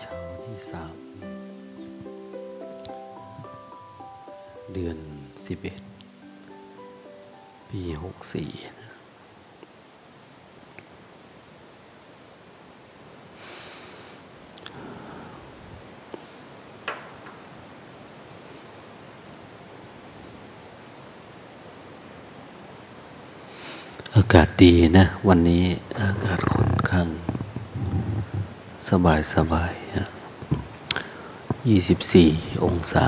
เช้าที่สามเดือนสิบเอ็ดปีหกสี่อากาศดีนะ วันนี้อากาศ บายสบายยี่สิบสี่องศา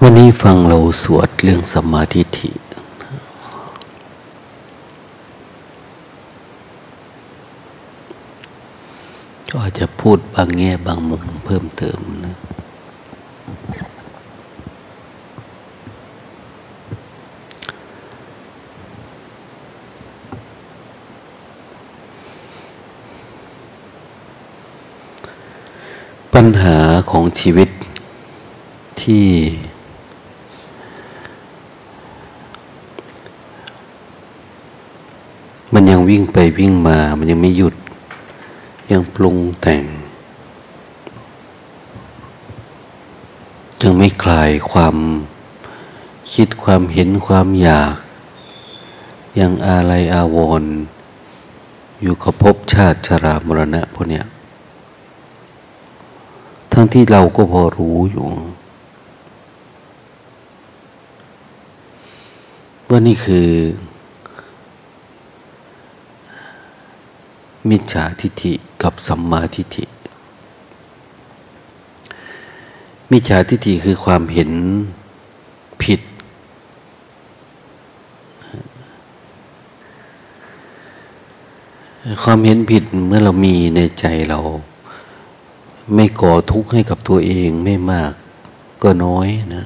วันนี้ฟังเราสวดเรื่องสมาธิิก็อาจจะพูดบางแง่บางมุมเพิ่มเติมนะ ปัญหาของชีวิตที่ มันยังวิ่งไปวิ่งมา มันยังไม่หยุด ยังปรุงแต่ง ยังไม่คลายความคิดความเห็นความอยาก ยังอะไรอาวรณ์อยู่กับภพชาติชรามรณะพวกเนี้ย ทั้งที่เราก็พอรู้อยู่ว่านี่คือ มิจฉาทิฏฐิกับสัมมาทิฏฐิ มิจฉาทิฏฐิคือความเห็นผิด ความเห็นผิดเมื่อเรามีในใจเรา ไม่ก่อทุกข์ให้กับตัวเองไม่มากก็น้อยนะ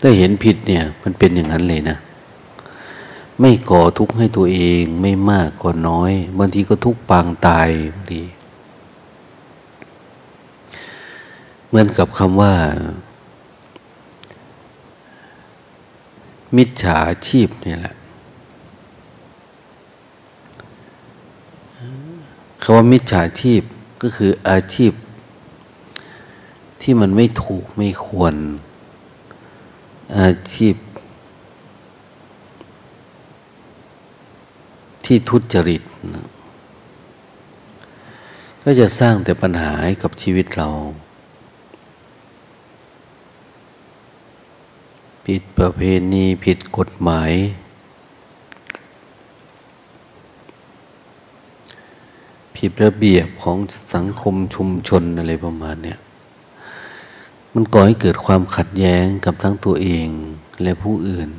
ถ้าเห็นผิดเนี่ย มันเป็นอย่างนั้นเลยนะไม่ก่อทุกข์ให้ตัวเองไม่มากก็น้อยบางทีก็ทุกข์ปางตายบางทีเหมือนกับคำว่า มิจฉาชีพนี่แหละ คำว่ามิจฉาชีพก็คืออาชีพ ที่มันไม่ถูกไม่ควร อาชีพ ที่ทุจริตนะก็จะสร้างแต่ปัญหาให้กับชีวิตเรา ผิดประเพณีผิดกฎหมาย ผิดระเบียบของสังคมชุมชนอะไรประมาณเนี้ยมันก่อให้เกิดความขัดแย้งกับทั้งตัวเองและผู้อื่น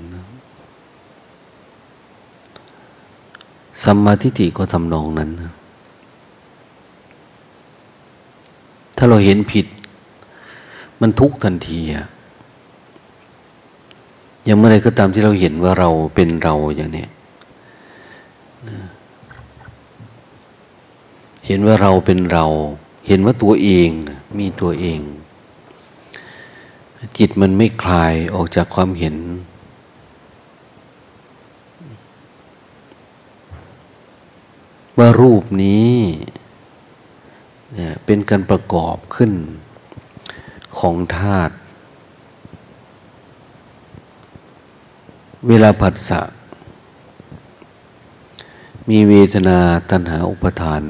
สัมมาทิฏฐิก็ทำนองนั้น ถ้าเราเห็นผิด มันทุกทันทีอะย่างเมื่อไรก็ตามที่เราเห็นว่าเราเป็นเราอย่างนี้ เห็นว่าเราเป็นเรา เห็นว่าตัวเองมีตัวเอง จิตมันไม่คลายออกจากความเห็น ว่ารูปนี้เป็นการประกอบขึ้นของธาตุเวลาผัสสะมีเวทนาตัณหาอุปทาน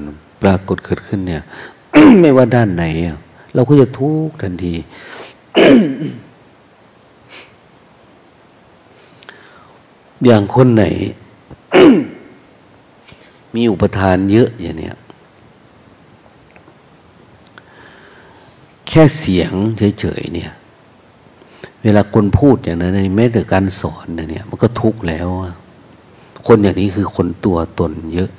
ปรากฏเกิดขึ้นเนี่ย ไม่ว่าด้านไหน เราก็จะทุกข์ทันที อย่างคนไหน มีอุปทานเยอะอย่างเนี้ยแค่เสียงเฉยๆเนี่ย เวลาคนพูดอย่างนั้นแม้แต่การสอนเนี่ย มันก็ทุกข์แล้ว คนอย่างนี้คือคนตัวตนเยอะ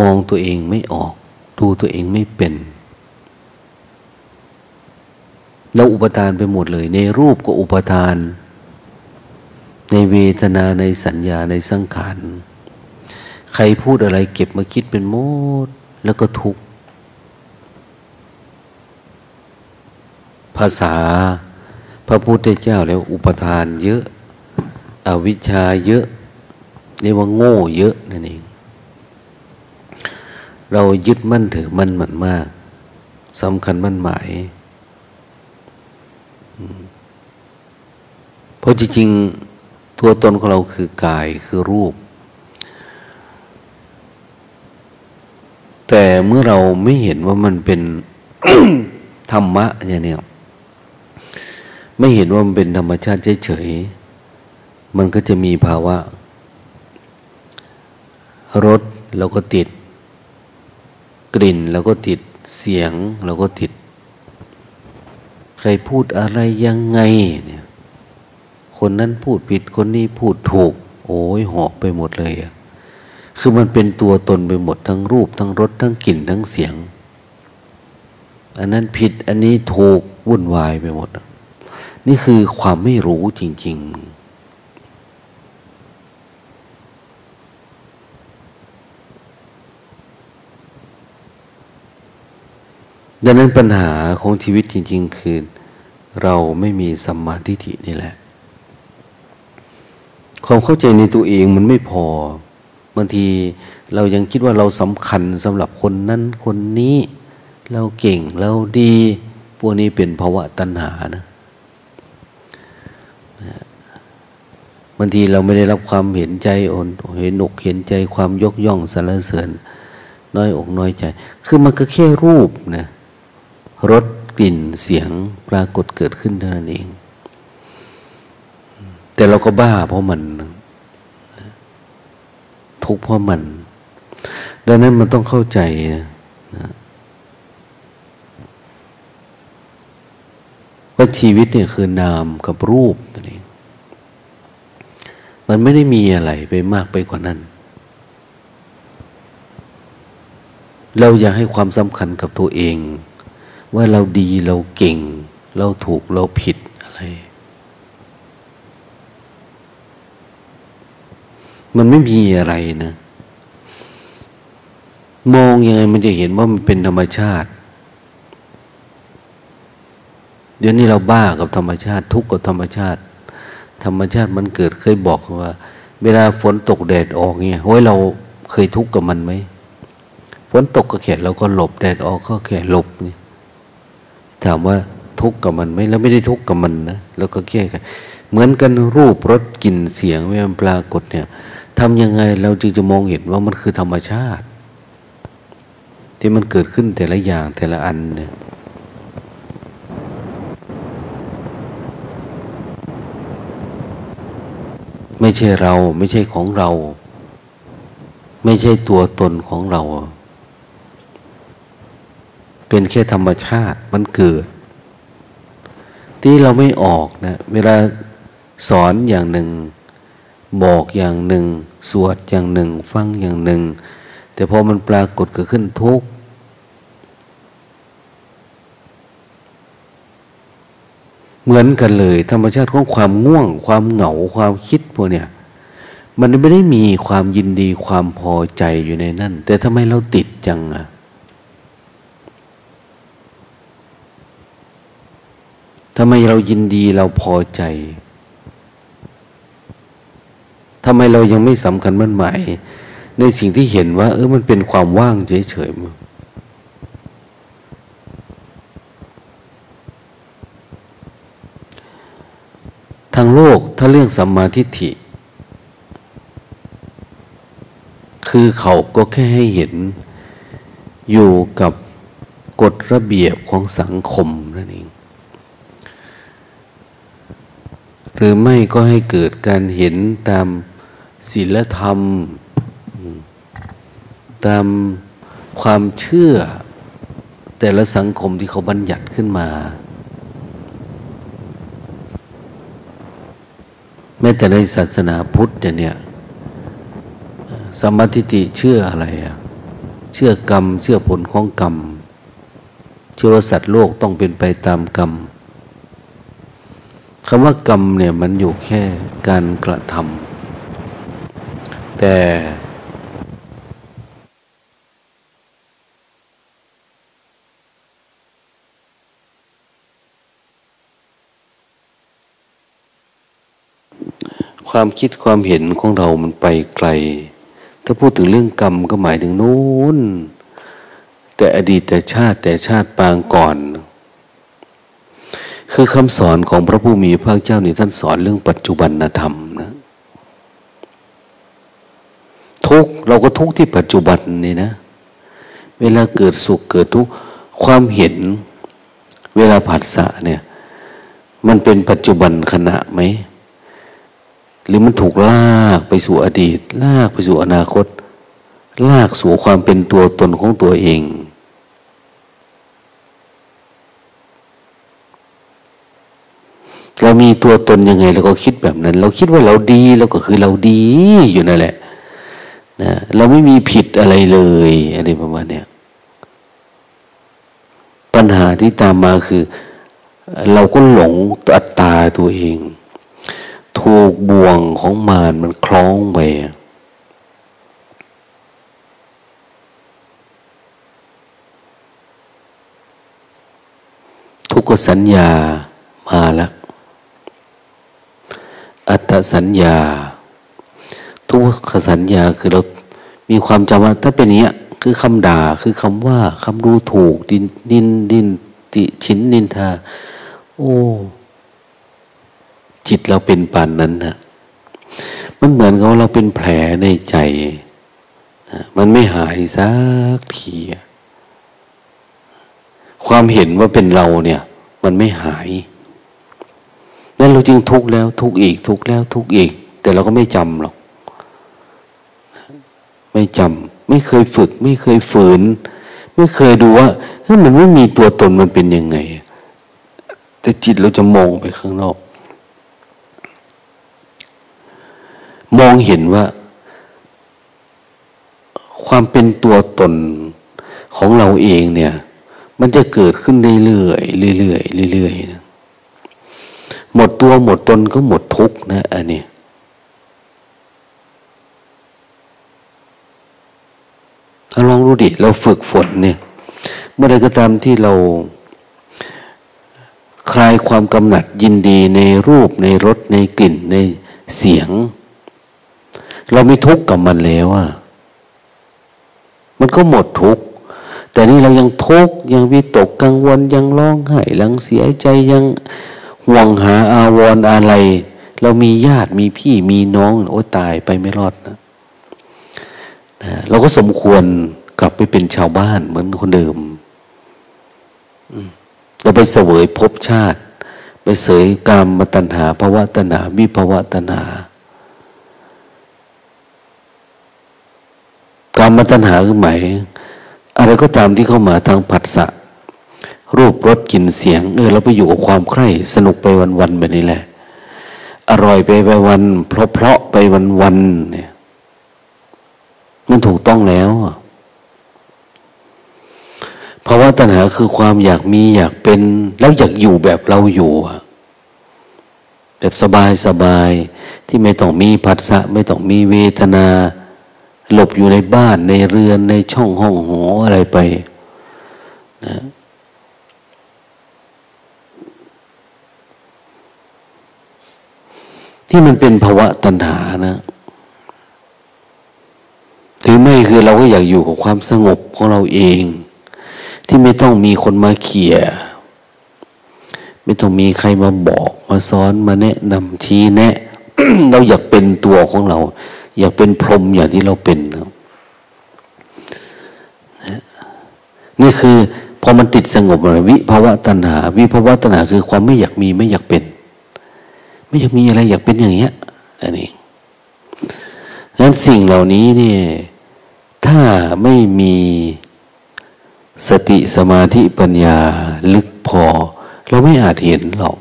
มองตัวเองไม่ออก ดูตัวเองไม่เป็น เราอุปทานไปหมดเลย ในรูปก็อุปทาน ในเวทนาในสัญญาในสังขาร ใครพูดอะไรเก็บมาคิดเป็นโมดแล้วก็ทุกข์ภาษาพระพุทธเจ้าแล้วอุปทานเยอะ อวิชชาเยอะเรียกว่าโง่เยอะนั่นเอง เรายึดมั่นถือมั่นมันมากสำคัญมั่นหมายเพราะจริงๆตัวตนของเราคือกายคือรูป แต่เมื่อเราไม่เห็นว่ามันเป็นธรรมะอย่างนี้ไม่เห็นว่ามันเป็นธรรมชาติเฉยๆมันก็จะมีภาวะรสเราก็ติด กลิ่นเราก็ติดเสียงเราก็ติด ใครพูดอะไรยังไงเนี่ยคนนั้นพูดผิดคนนี้พูดถูก โอ้ยหอกไปหมดเลยอะคือมันเป็นตัวตนไปหมดทั้งรูป ทั้งรสทั้งกลิ่นทั้งเสียง อันนั้นผิดอันนี้ถูกวุ่นวายไปหมด นี่คือความไม่รู้จริง ๆ ดังนั้นปัญหาของชีวิตจริง ๆ คือ เราไม่มีสัมมาทิฏฐินี่แหละ ความเข้าใจในตัวเองมันไม่พอบางทีเรายังคิดว่าเราสำคัญสำหรับคนนั้นคนนี้ เราเก่งเราดี พวกนี้เป็นภาวะตัณหานะบางทีเราไม่ได้รับความเห็นใจอนเห็นอกเห็นใจความยกย่องสรรเสริญ น้อยอกน้อยใจ คือมันก็แค่รูปนะ รสกลิ่นเสียงปรากฏเกิดขึ้นเท่านั้นเอง แต่เราก็บ้าเพราะมัน ทุกข์เพราะมัน ดังนั้นมันต้องเข้าใจนะว่าชีวิตเนี่ยคือนามกับรูปตัวเองมันไม่ได้มีอะไรไปมากไปกว่านั้น เราอยากให้ความสำคัญกับตัวเอง ว่าเราดีเราเก่ง เราถูกเราผิดอะไร มันไม่มีอะไรนะ มองยังไงมันจะเห็นว่ามันเป็นธรรมชาติ เดี๋ยวนี้เราบ้ากับธรรมชาติ ทุกข์กับธรรมชาติ ธรรมชาติมันเกิดเคยบอกว่า เวลาฝนตกแดดออกเนี่ยโฮ้ยเราเคยทุกข์กับมันไหมฝนตกก็แค่เราก็หลบแดดออกก็แค่หลบเนี่ย ถามว่าทุกข์กับมันไหมแล้วไม่ได้ทุกข์กับมันนะแล้วก็แก้กันเหมือนกันรูปรสกลิ่นเสียงเมื่อมันปรากฏเนี่ยทำยังไงเราจึงจะมองเห็นว่ามันคือธรรมชาติ ที่มันเกิดขึ้นแต่ละอย่างแต่ละอันเนี่ยไม่ใช่เราไม่ใช่ของเรา ไม่ใช่ตัวตนของเรา เป็นแค่ธรรมชาติมันเกิด ที่เราไม่ออกนะเวลาสอนอย่างหนึ่ง บอกอย่างหนึ่ง สวดอย่างหนึ่ง ฟังอย่างหนึ่ง แต่พอมันปรากฏเกิดขึ้นทุกเหมือนกันเลย ธรรมชาติของความง่วง ความเหงาความคิดพวกเนี้ยมันไม่ได้มีความยินดีความพอใจอยู่ในนั่น แต่ทำไมเราติดจังอะ ทำไมเรายินดีเราพอใจทำไมเรายังไม่สำคัญมั่นหมายในสิ่งที่เห็นว่า เออมันเป็นความว่างเฉยๆมั้ทางโลกถ้าเรื่องสัมมาทิฏฐิ คือเขาก็แค่ให้เห็นอยู่กับกฎระเบียบของสังคมนั่นเอง หรือไม่ก็ให้เกิดการเห็นตามศีลธรรม ตามความเชื่อ แต่ละสังคมที่เขาบัญญัติขึ้นมา แม้แต่ในศาสนาพุทธเนี่ยสมาธิติเชื่ออะไรอะเชื่อกรรม เชื่อผลของกรรม เชื่อว่าสัตว์โลกต้องเป็นไปตามกรรม คำว่ากรรมเนี่ยมันอยู่แค่การกระทำแต่ความคิดความเห็นของเรามันไปไกล ถ้าพูดถึงเรื่องกรรมก็หมายถึงนู้น แต่อดีตแต่ชาติแต่ชาติปางก่อน คือคำสอนของพระผู้มีพระเจ้านี่ท่านสอนเรื่องปัจจุบันธรรมนะทุกเราก็ทุกที่ปัจจุบันนี่นะ เวลาเกิดสุขเกิดทุกความเห็นเวลาผัสสะเนี่ย มันเป็นปัจจุบันขณะไหม หรือมันถูกลากไปสู่อดีต ลากไปสู่อนาคต ลากสู่ความเป็นตัวตนของตัวเอง เรามีตัวตนยังไงเราก็คิดแบบนั้น เราคิดว่าเราดีเราก็คือเราดีอยู่นั่นแหละนะเราไม่มีผิดอะไรเลยอะไรประมาณเนี้ยปัญหาที่ตามมาคือ เราก็หลงอัตตาตัวเอง ถูกบ่วงของมารมันคล้องไปทุกสัญญามาแล้ว อัตสัญญา ทุกขสัญญาคือเรามีความจำว่าถ้าเป็นอย่างนี้ยคือคำด่าคือคำว่าคำดูถูกดินดินดินติชินนินทา โอ้ จิตเราเป็นปานนั้นนะมันเหมือนกับเราเป็นแผลในใจนะมันไม่หายสักทีความเห็นว่าเป็นเราเนี่ย มันไม่หาย นั่นเราจึงทุกข์แล้ว ทุกข์อีก ทุกข์แล้ว ทุกข์อีก แต่เราก็ไม่จำหรอก ไม่จำไม่เคยฝึก ไม่เคยฝืน ไม่เคยดูว่าเฮ้ยมันไม่มีตัวตนมันเป็นยังไง แต่จิตเราจะมองไปข้างนอก มองเห็นว่า ความเป็นตัวตนของเราเองเนี่ย มันจะเกิดขึ้นเรื่อยๆเรื่อยๆเรื่อยๆนะ หมดตัวหมดตนก็หมดทุกนะ อันนี้ ถ้าลองดูดิ เราฝึกฝนเนี่ย เมื่อใดก็ตามที่เราคลายความกำหนัดยินดีในรูปในรสในกลิ่นในเสียง เราไม่ทุกข์กับมันแล้วอะมันก็หมดทุกข์แต่นี่เรายังทุกข์ยังวิตกกังวลยังร้องไห้ยังเสียใจยัง ห่วงหาอาวรออะไร เรามีญาติมีพี่มีน้อง โอ้ตายไปไม่รอดนะนะเราก็สมควรกลับไปเป็นชาวบ้านเหมือนคนเดิมเราไปเสวยภพชาติ ไปเสยกรรมตัณหาภาวะตัณหาวิภาวะตัณหาการมาตัณหาคือหมายอะไรก็ตามที่เข้ามาทางผัสสะ รูปรสกลิ่นเสียงเออเราไปอยู่กับความใคร่สนุกไปวันๆแบบนี้แหละ อร่อยไปไปวัน เพราะเพราะไปวันๆเนี่ย มันถูกต้องแล้วภาวะตัณหาคือความอยากมีอยากเป็น แล้วอยากอยู่แบบเราอยู่แบบสบายสบายที่ไม่ต้องมีผัสสะไม่ต้องมีเวทนา หลบอยู่ในบ้านในเรือนในช่องห้องหออะไรไปนะ ที่มันเป็นภาวะตัณหานะถึงไม่คือเราก็อยากอยู่กับความสงบของเราเอง ที่ไม่ต้องมีคนมาเขี่ยไม่ต้องมีใครมาบอกมาสอนมาแนะนำชี้แนะ เราอยากเป็นตัวของเรา อยากเป็นพรหมอย่างที่เราเป็นนะนี่คือพอมันติดสงบเลยวิภาวะตัณหา วิภาวะตัณหาคือความไม่อยากมีไม่อยากเป็น ไม่อยากมีอะไรอยากเป็นอย่างเงี้ยอันนี้นั้นสิ่งเหล่านี้เนี่ยถ้าไม่มีสติสมาธิปัญญาลึกพอ เราไม่อาจเห็นหรอก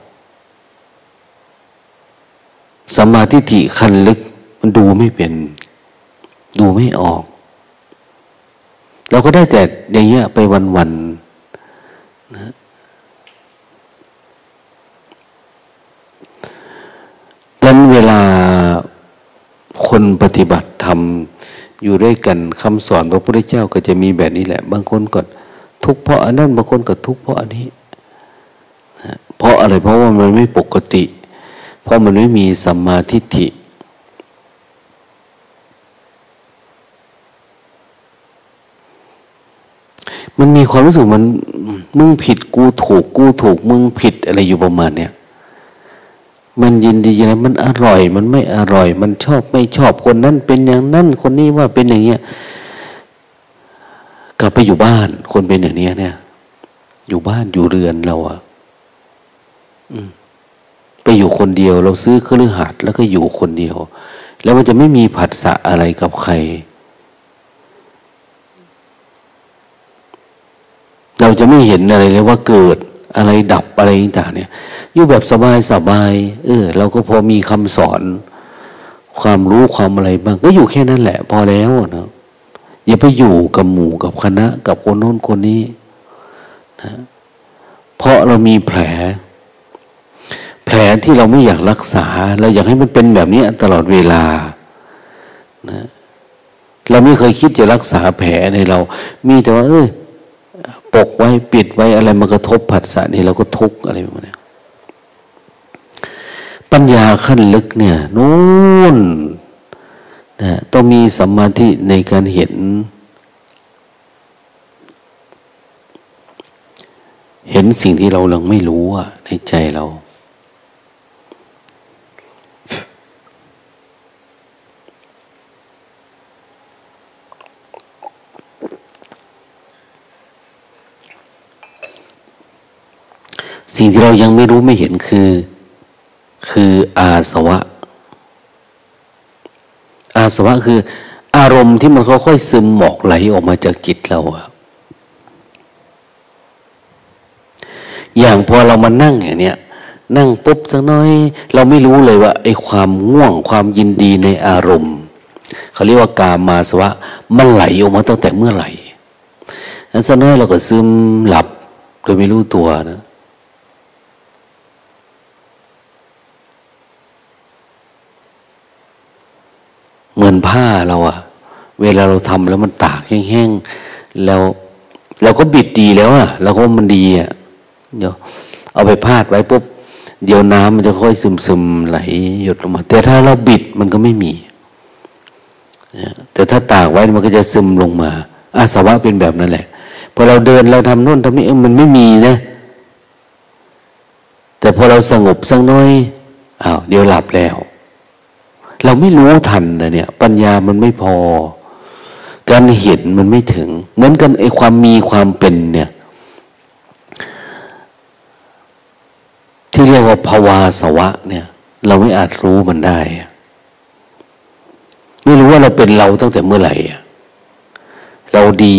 สมาธิฐิคันลึก มันดูไม่เป็น ดูไม่ออก เราก็ได้แต่อย่างเงี้ยไปวันๆ นั้นเวลาคนปฏิบัติธรรมอยู่ด้วยกันคำสอนพระพุทธเจ้าก็จะมีแบบนี้แหละ บางคนก็ทุกเพราะอันนั้นบางคนก็ทุกเพราะอันนี้ เพราะอะไรเพราะว่ามันไม่ปกติ เพราะมันไม่มีสัมมาทิฏฐิมันมีความรู้สึกมันมึงผิดกูถูกกูถูกมึงผิดอะไรอยู่ประมาณเนี้ย มันยินดีอะไรมันอร่อย มันไม่อร่อย มันชอบไม่ชอบคนนั้นเป็นอย่างนั้นคนนี้ว่าเป็นอย่างเงี้ยกลับไปอยู่บ้าน คนเป็นอย่างเนี้ยเนี่ย อยู่บ้านอยู่เรือนเราอะอไปอยู่คนเดียวเราซื้อเครื่องหัดแล้วก็อยู่คนเดียว แล้วมันจะไม่มีผัสสะอะไรกับใคร เราจะไม่เห็นอะไรเลยว่าเกิด อะไรดับอะไรต่างเนี่ยอยู่แบบสบายสบายเออเราก็พอมีคำสอน ความรู้ความอะไรบ้างก็อยู่แค่นั้นแหละ พอแล้วนะอย่าไปอยู่กับหมู่กับคณะ กับคนโน้นคนนี้นะเพราะเรามีแผล แผลที่เราไม่อยากรักษา เราอยากให้มันเป็นแบบนี้ตลอดเวลานะเราไม่เคยคิดจะรักษาแผลในเรา มีแต่ว่า เออ ปกไว้ปิดไว้อะไรมันกระทบผัสสะนี่เราก็ทุกข์อะไรแบบนี้ปัญญาขั้นลึกเนี่ยนู่นนะต้องมีสัมมาธิในการเห็น เห็นสิ่งที่เรายังไม่รู้อะในใจเรา สิ่งที่เรายังไม่รู้ไม่เห็นคือ คืออาสวะ อาสวะคือ อารมณ์ที่มันค่อยๆซึมหมอกไหลออกมาจากจิตเราอะอย่างพอเรามานั่งอย่างเนี้ยนั่งปุ๊บสักน้อย เราไม่รู้เลยว่าไอ้ความง่วงความยินดีในอารมณ์เขาเรียกว่ากามาสวะ มันไหลออกมาตั้งแต่เมื่อไหร่นั้นสักน้อยเราก็ซึมหลับโดยไม่รู้ตัวนะเหมื อนผ้าเราอะเวลาเราทำแล้วมันตากแห้งๆแล้วเราก็บิดดีแล้วอะเราก็มันดีอะเดี๋ยวเอาไปพาดไว้ปุ๊บเดี๋ยวน้ำมันจะค่อยซึมๆไหลหยดลงมา แต่ถ้าเราบิดมันก็ไม่มีแต่ถ้าตากไว้มันก็จะซึมลงมา อาสวะเป็นแบบนั้นแหละพอเราเดินเราทำนู่นทำนี่มันไม่มีนะ แต่พอเราสงบสักน้อยอ้าวเดี๋ยวหลับแล้ว เราไม่รู้ทันนะเนี่ย ปัญญามันไม่พอ การเห็นมันไม่ถึง เหมือนกันไอ้ความมีความเป็นเนี่ย ที่เรียกว่าภาวาสวะ เนี่ย เราไม่อาจรู้มันได้ไม่รู้ว่าเราเป็นเราตั้งแต่เมื่อไหร่เราดี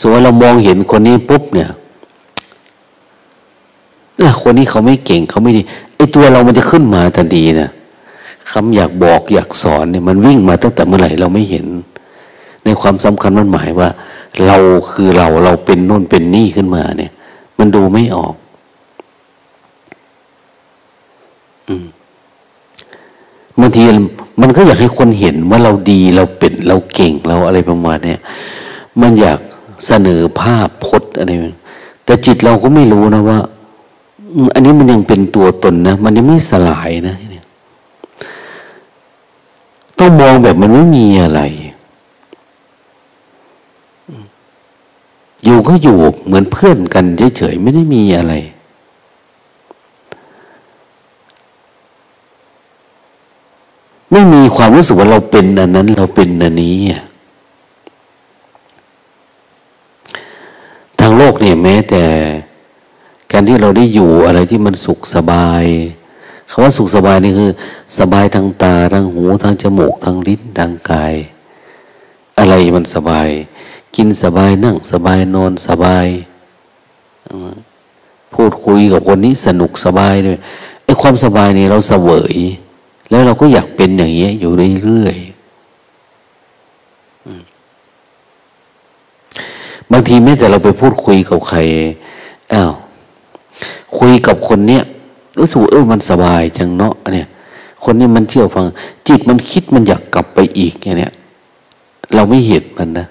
สมมติเรามองเห็นคนนี้ปุ๊บเนี่ยคนนี้เขาไม่เก่งเขาไม่ดีไอ้ตัวเรามันจะขึ้นมาทันทีนะ คำอยากบอกอยากสอนเนี่ยมันวิ่งมาตั้งแต่เมื่อไหร่เราไม่เห็น ในความสำคัญมันหมายว่า เราคือเราเราเป็นนู่นเป็นนี่ขึ้นมาเนี่ย มันดูไม่ออก อืมบางทีมันก็อยากให้คนเห็นว่าเราดีเราเป็นเราเก่งเราอะไรประมาณเนี้ยมันอยากเสนอภาพพจน์อะไรแต่จิตเราก็ไม่รู้นะว่า อันนี้มันยังเป็นตัวตนนะ มันยังไม่สลายนะ ต้องมองแบบมันไม่มีอะไร อยู่ก็อยู่เหมือนเพื่อนกันเฉยๆไม่ได้มีอะไร ไม่มีความรู้สึกว่าเราเป็นอันนั้น เราเป็นอันนี้ทางโลกเนี่ยแม้แต่การที่เราได้อยู่อะไรที่มันสุขสบาย คำว่าสุขสบายนี่คือ สบายทางตาทางหูทางจมูกทางลิ้นทางกาย อะไรมันสบาย กินสบายนั่งสบายนอนสบาย พูดคุยกับคนนี้สนุกสบายเลยไอ้ความสบายนี่เราเสวย แล้วเราก็อยากเป็นอย่างเงี้ยอยู่เรื่อยๆบางทีแม้แต่เราไปพูดคุยกับใครอ้าวคุยกับคนเนี้ย รู้สึกเออมันสบายจังเนาะเนี่ย คนนี้มันเชื่อฟัง จิตมันคิดมันอยากกลับไปอีกอย่างเนี้ยเราไม่เห็นมันนะ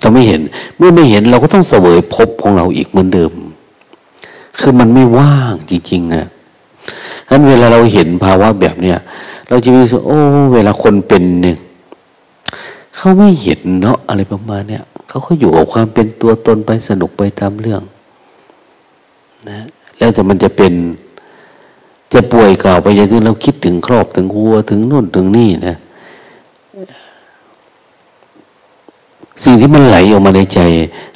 เราไม่เห็น เมื่อไม่เห็นเราก็ต้องเสวยพบของเราอีกเหมือนเดิม คือมันไม่ว่างจริงๆนะฉะนั้นเวลาเราเห็นภาวะแบบเนี้ยเราจะมีสึกโอ้ เวลาคนเป็นเนี่ยเขาไม่เห็นเนาะอะไรประมาณเนี้ย เขาก็อยู่กับความเป็นตัวตนไปสนุกไปตามเรื่องนะแล้วแต่มันจะเป็นจะป่วยเก่าไปอย่างที่เราคิดถึงครอบถึงหัวถึงนู่นถึงนี่นะสิ่งที่มันไหลออกมาในใจ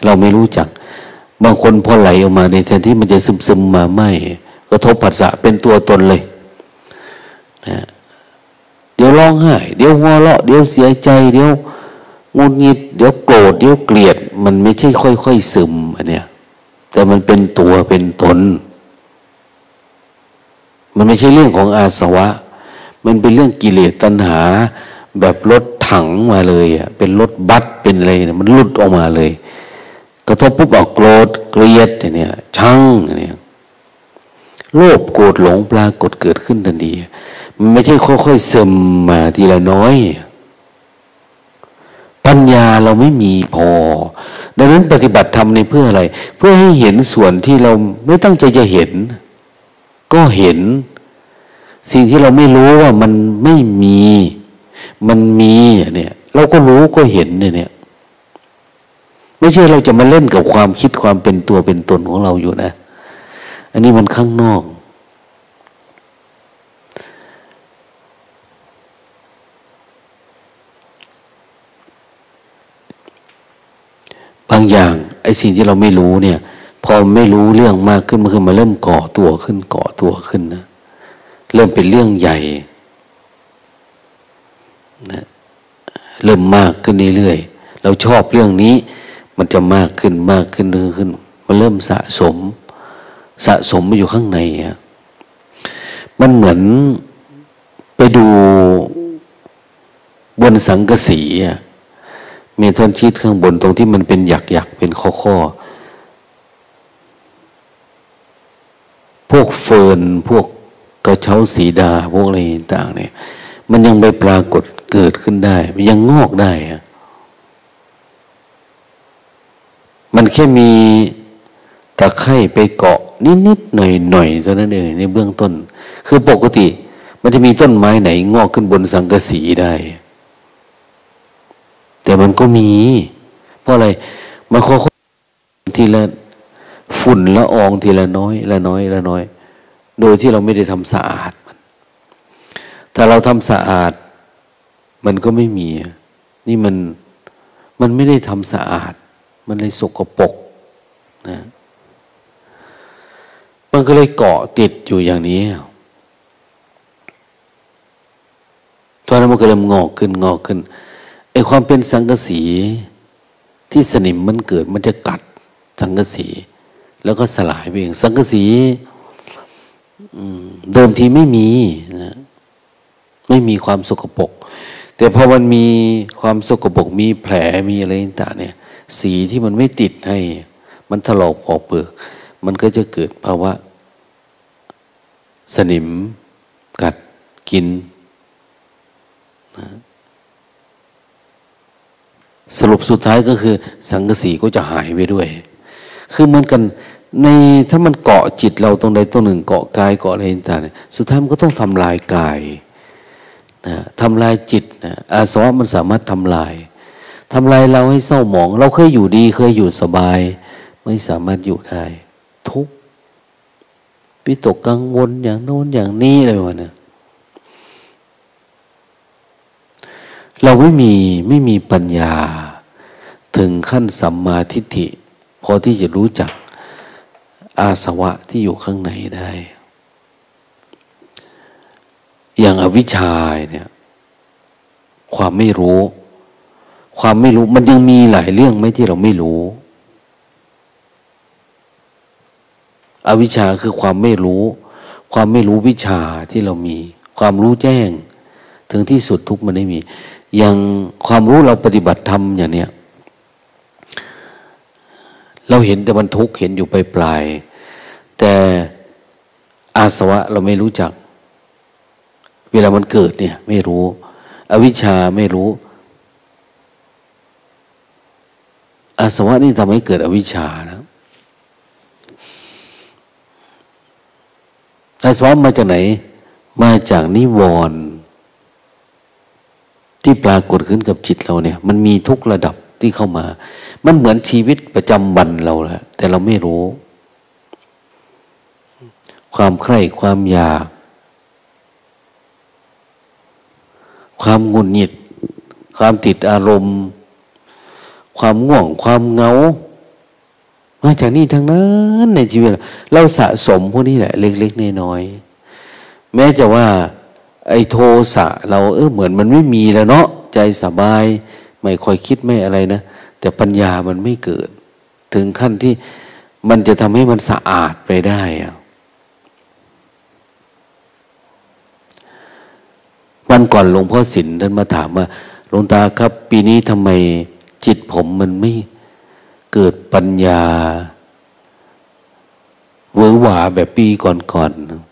เราไม่รู้จัก บางคนพอไหลออกมาในแทนที่มันจะซึมซึมมาไม่กระทบผัสสะเป็นตัวตนเลยนะเดี๋ยวร้องไห้ เดี๋ยวหัวเราะเดี๋ยวเสียใจ เดี๋ยว งุนงิดเดี๋ยวโกรธเดี๋ยวเกลียด มันไม่ใช่ค่อยๆซึมอันเนี้ยแต่มันเป็นตัวเป็นตน มันไม่ใช่เรื่องของอาสวะ มันเป็นเรื่องกิเลสตัณหา แบบรถถังมาเลยอะเป็นรถบัสเป็นอะไรเนี่ยมันลุดออกมาเลยกระทบปุ๊บเอาโกรธเกลียดเนี่ยชังเนี่ยโลภโกรธหลงปรากฏเกิดขึ้นทันทีมันไม่ใช่ค่อยๆซึมมาทีละน้อย ปัญญาเราไม่มีพอ ดังนั้นปฏิบัติธรรมในเพื่ออะไร เพื่อให้เห็นส่วนที่เราไม่ตั้งใจจะเห็น ก็เห็น สิ่งที่เราไม่รู้ว่ามันไม่มี มันมีเนี่ย เราก็รู้ก็เห็นเนี่ยไม่ใช่เราจะมาเล่นกับความคิดความเป็นตัวเป็นตนของเราอยู่นะ อันนี้มันข้างนอกางอย่างไอ้สิ่งที่เราไม่รู้เนี่ย พอไม่รู้เรื่องมากขึ้นมันคือมาเริ่มก่อตัวขึ้นก่อตัวขึ้นนะเริ่มเป็นเรื่องใหญ่นะเริ่มมากขึ้นเรื่อยๆเราชอบเรื่องนี้ มันจะมากขึ้นมากขึ้นขึ้น มันเริ่มสะสม สะสมมาอยู่ข้างในอะมันเหมือนไปดูบนสังกสีอะ เมทัลชีตข้างบนตรงที่มันเป็นหยักหยักเป็นข้อข้อพวกเฟิร์นพวกกระเช้าสีดา พวกอะไรต่างเนี่ย มันยังไปปรากฏเกิดขึ้นได้ มันยังงอกได้อะมันแค่มีตะไคร่ไปเกาะนิดๆหน่อยๆเท่านั้นเองในเบื้องต้น คือปกติ มันจะมีต้นไม้ไหนงอกขึ้นบนสังกะสีได้ แต่มันก็มี เพราะอะไรมันค่อยๆทีละฝุ่นละอองทีละน้อย ละน้อย ละน้อย โดยที่เราไม่ได้ทำสะอาดมัน ถ้าเราทำสะอาด มันก็ไม่มี นี่มันมันไม่ได้ทำสะอาด มันเลยสกปรกนะ มันก็เลยเกาะติดอยู่อย่างนี้ตอนนั้นมันก็เริ่มงอกขึ้นงอกขึ้น อความเป็นสังกสีที่สนิมมันเกิดมันจะกัดสังกสี แล้วก็สลายไปเองสังกสีเดิมทีไม่มีนะไม่มีความสกปรกแต่พอมันมีความสกปรกมีแผลมีอะไรต่างเนี่ย สีที่มันไม่ติดให้ มันถลอกปอกเปลือกมันก็จะเกิดภาวะสนิมกัดกินนะ สรุปสุดท้ายก็คือ สังกสีก็จะหายไปด้วย คือเหมือนกันในถ้ามันเกาะจิตเราตรงใดตรงหนึ่งเกาะกายเกาะอะไรต่างๆสุดท้ายมันก็ต้องทำลายกายนะทำลายจิตนะอาสวะมันสามารถทำลายทำลายเราให้เศร้าหมอง เราเคยอยู่ดีเคยอยู่สบาย ไม่สามารถอยู่ได้ ทุกข์วิตกกังวลอย่างโน้นอย่างนี้เลยวะเนี่ย เราไม่มีไม่มีปัญญา ถึงขั้นสัมมาทิฏฐิพอที่จะรู้จักอาสวะที่อยู่ข้างในได้ อย่างอวิชชาเนี่ย ความไม่รู้ ความไม่รู้มันยังมีหลายเรื่องไหมที่เราไม่รู้ อวิชชาคือความไม่รู้ ความไม่รู้วิชาที่เรามี ความรู้แจ้ง ถึงที่สุดทุกมันไม่มี อย่างความรู้เราปฏิบัติธรรมอย่างเนี้ยเราเห็นแต่มันทุกข์เห็นอยู่ปลายปลายแต่อาสวะเราไม่รู้จัก เวลามันเกิดเนี่ย ไม่รู้ อวิชชาไม่รู้ อาสวะนี่ทำให้เกิดอวิชชานะอาสวะมาจากไหน มาจากนิวรณ์ ที่ปรากฏขึ้นกับจิตเราเนี่ย มันมีทุกระดับที่เข้ามา มันเหมือนชีวิตประจำวันเราแหละแต่เราไม่รู้ ความใคร่ความอยาก ความงุนหงิด ความติดอารมณ์ ความง่วง ความเงามาจากนี่ทั้งนั้นในชีวิต เราสะสมพวกนี้แหละ เล็กๆน้อยๆแม้จะว่า ไอ้โทสะเราเออเหมือนมันไม่มีแล้วเนาะใจสบาย ไม่ค่อยคิดไม่อะไรนะ แต่ปัญญามันไม่เกิด ถึงขั้นที่มันจะทำให้มันสะอาดไปได้อะวันก่อนหลวงพ่อสินท่านมาถามว่าหลวงตาครับ ปีนี้ทำไมจิตผมมันไม่เกิดปัญญาเวอหวาแบบปีก่อนๆ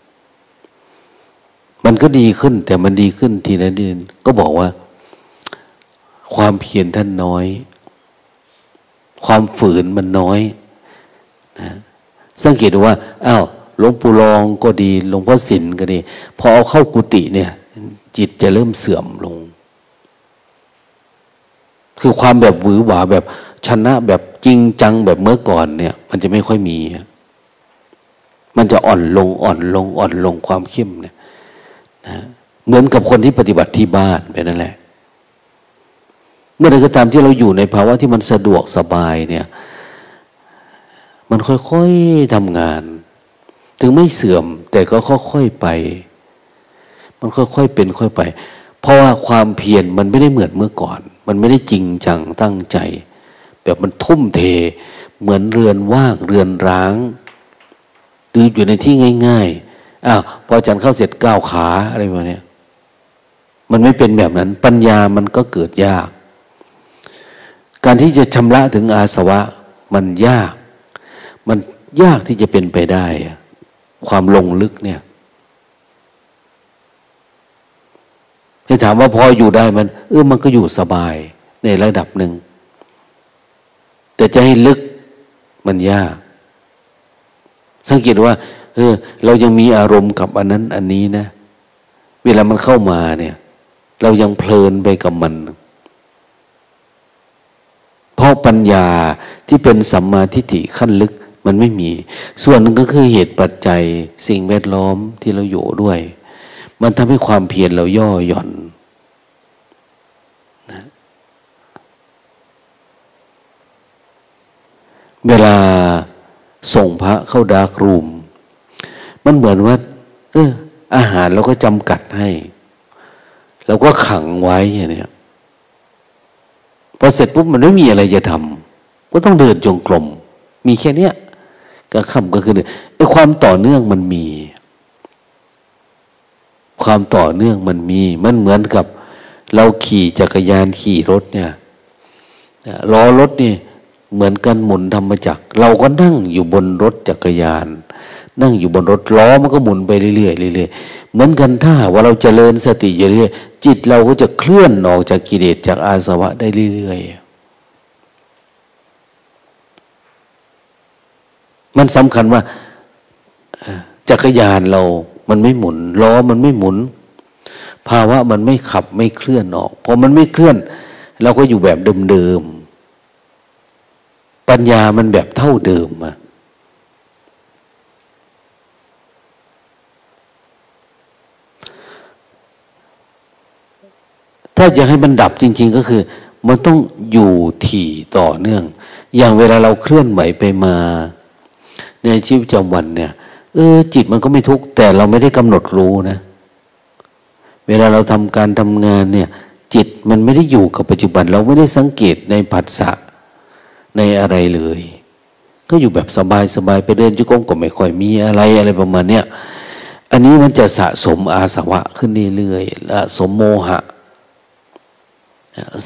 มันก็ดีขึ้น แต่มันดีขึ้นทีนั้นเองก็บอกว่า ความเพียรท่านน้อย ความฝืนมันน้อยนะสังเกตดูว่าอ้าวหลวงปู่รองก็ดีหลวงพ่อสินก็ดี พอเอาเข้ากุฏิเนี่ย จิตจะเริ่มเสื่อมลง คือความแบบหวือหวาแบบชนะแบบจริงจังแบบเมื่อก่อนเนี่ย มันจะไม่ค่อยมี มันจะอ่อนลงอ่อนลงอ่อนลงความเข้มเนี่ย เหมือนกับคนที่ปฏิบัติที่บ้านไปนั่นแหละ เมื่อใดก็ตามที่เราอยู่ในภาวะที่มันสะดวกสบายเนี่ย มันค่อยๆทำงาน ถึงไม่เสื่อม แต่ก็ค่อยๆไป มันค่อยๆเป็นค่อยไป เพราะว่าความเพียรมันไม่ได้เหมือนเมื่อก่อน มันไม่ได้จริงจังตั้งใจ แบบมันทุ่มเท เหมือนเรือนว่างเรือนร้างหรืออยู่ในที่ง่าย ๆ อ้าวพอจันเข้าเสร็จก้าวขาอะไรแบบนี้มันไม่เป็นแบบนั้น ปัญญามันก็เกิดยาก การที่จะชำระถึงอาสวะ มันยาก มันยากที่จะเป็นไปได้ ความลงลึกเนี่ยให้ถามว่าพออยู่ได้มัน เออมันก็อยู่สบายในระดับหนึ่ง แต่จะให้ลึกมันยาก สังเกตว่า เออ เรายังมีอารมณ์กับอันนั้น อันนี้นะ เวลามันเข้ามาเนี่ย เรายังเพลินไปกับมัน เพราะปัญญาที่เป็นสัมมาทิฏฐิขั้นลึกมันไม่มี ส่วนหนึ่งก็คือเหตุปัจจัยสิ่งแวดล้อมที่เราอยู่ด้วย มันทำให้ความเพียรเราย่อหย่อนนะเวลาส่งพระเข้าดาร์กรูม มันเหมือนว่า เออ อาหารเราก็จำกัดให้ เราก็ขังไว้อย่างนี้พอเสร็จปุ๊บมันไม่มีอะไรจะทำก็ต้องเดินจงกรมมีแค่เนี้ยก็คำก็คือไอ้ความต่อเนื่องมันมี ความต่อเนื่องมันมี มันเหมือนกับ เราขี่จักรยานขี่รถเนี่ยล้อรถนี่เหมือนกันหมุนธรรมจักร เราก็นั่งอยู่บนรถจักรยาน นั่งอยู่บนรถล้อมันก็หมุนไปเรื่อยๆเรื่อยๆเหมือนกันถ้าว่าเราจเจริญสติอยู่เรื่อยจิตเราก็จะเคลื่อนออกจากกิเลสจากอาสวะได้เรื่อยๆมันสำคัญว่าจักรยานเรามันไม่หมุน ล้อมันไม่หมุน ภาวะมันไม่ขับไม่เคลื่อนออกพอมันไม่เคลื่อน เราก็อยู่แบบเดิมๆปัญญามันแบบเท่าเดิมอะ ถ้าอยากให้มันดับจริง ๆ ก็คือ มันต้องอยู่ถี่ต่อเนื่อง อย่างเวลาเราเคลื่อนไหวไปมา ในชีวิตประจำวันเนี่ยเออจิตมันก็ไม่ทุกข์แต่เราไม่ได้กำหนดรู้นะ เวลาเราทำการทำงานเนี่ย จิตมันไม่ได้อยู่กับปัจจุบัน เราไม่ได้สังเกตในผัสสะในอะไรเลย ก็อยู่แบบสบายๆไปเดินจุกงก็ไม่ค่อยมีอะไรอะไรประมาณเนี้ยอันนี้มันจะสะสมอาสวะขึ้นเรื่อยๆละสมโมหะ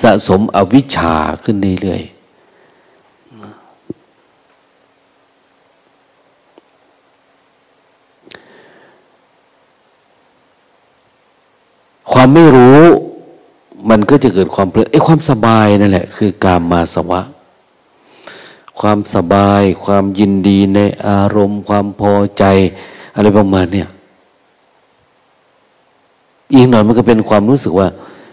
สะสมอวิชชาขึ้นเรื่อยๆความไม่รู้มันก็จะเกิดความเพลินไอ้ความสบายนั่นแหละ คือกามมาสวะ ความสบาย ความยินดีในอารมณ์ ความพอใจ อะไรประมาณเนี่ยอีกหน่อยมันก็เป็นความรู้สึกว่า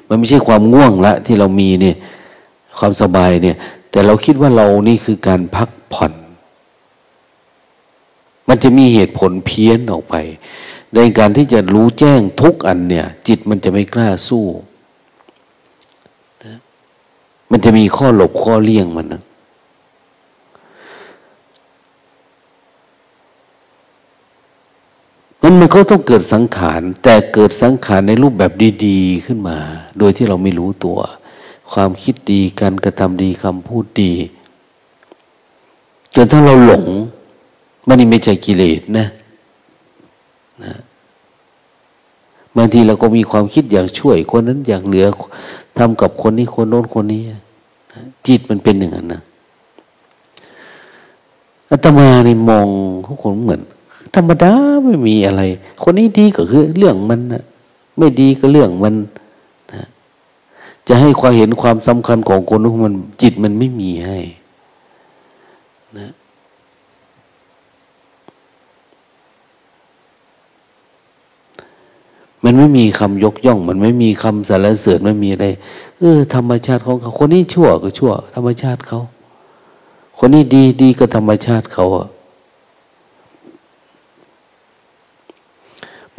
มันไม่ใช่ความง่วงละ ที่เรามีเนี่ยความสบายเนี่ย แต่เราคิดว่าเรานี่คือการพักผ่อน มันจะมีเหตุผลเพี้ยนออกไป ในการที่จะรู้แจ้งทุกอันเนี่ย จิตมันจะไม่กล้าสู้ มันจะมีข้อหลบข้อเลี่ยงมันนะ มันมันก็ต้องเกิดสังขาร แต่เกิดสังขารในรูปแบบดีๆขึ้นมา โดยที่เราไม่รู้ตัว ความคิดดีการกระทำดีคำพูดดี จนถ้าเราหลง มันนี่ไม่ใช่กิเลสนะนะบางทีเราก็มีความคิดอยากช่วย คนนั้นอยากเหลือทำกับคนนี้คนโน้นคนนี้ จิตมันเป็นอย่างนั้นนะอาตมาในมองทุกคนเหมือน ธรรมดาไม่มีอะไร คนนี้ดีก็คือเรื่องมันนะไม่ดีก็เรื่องมันนะจะให้ความเห็นความสำคัญของคนมันจิตมันไม่มีให้นะมันไม่มีคำยกย่อง มันไม่มีคำสรรเสริญไม่มีอะไรเออธรรมชาติของเขาคนนี้ชั่วก็ชั่ว ธรรมชาติเขา คนนี้ดีดีก็ธรรมชาติเขาอะ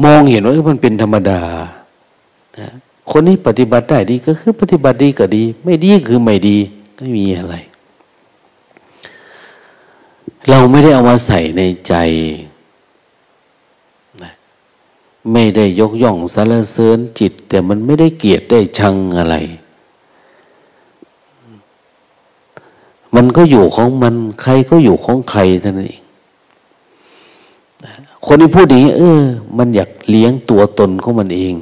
มองเห็นว่ามันเป็นธรรมดานะคนนี้ปฏิบัติได้ดีก็คือปฏิบัติดีก็ดี ไม่ดีคือไม่ดีไม่มีอะไร เราไม่ได้เอามาใส่ในใจไม่ได้ยกย่องสรรเสริญจิต แต่มันไม่ได้เกลียดได้ชังอะไร มันก็อยู่ของมัน ใครก็อยู่ของใครเท่านั้นเอง คนที่พูดอย่างนี้เออ มันอยากเลี้ยงตัวตนของมันเอง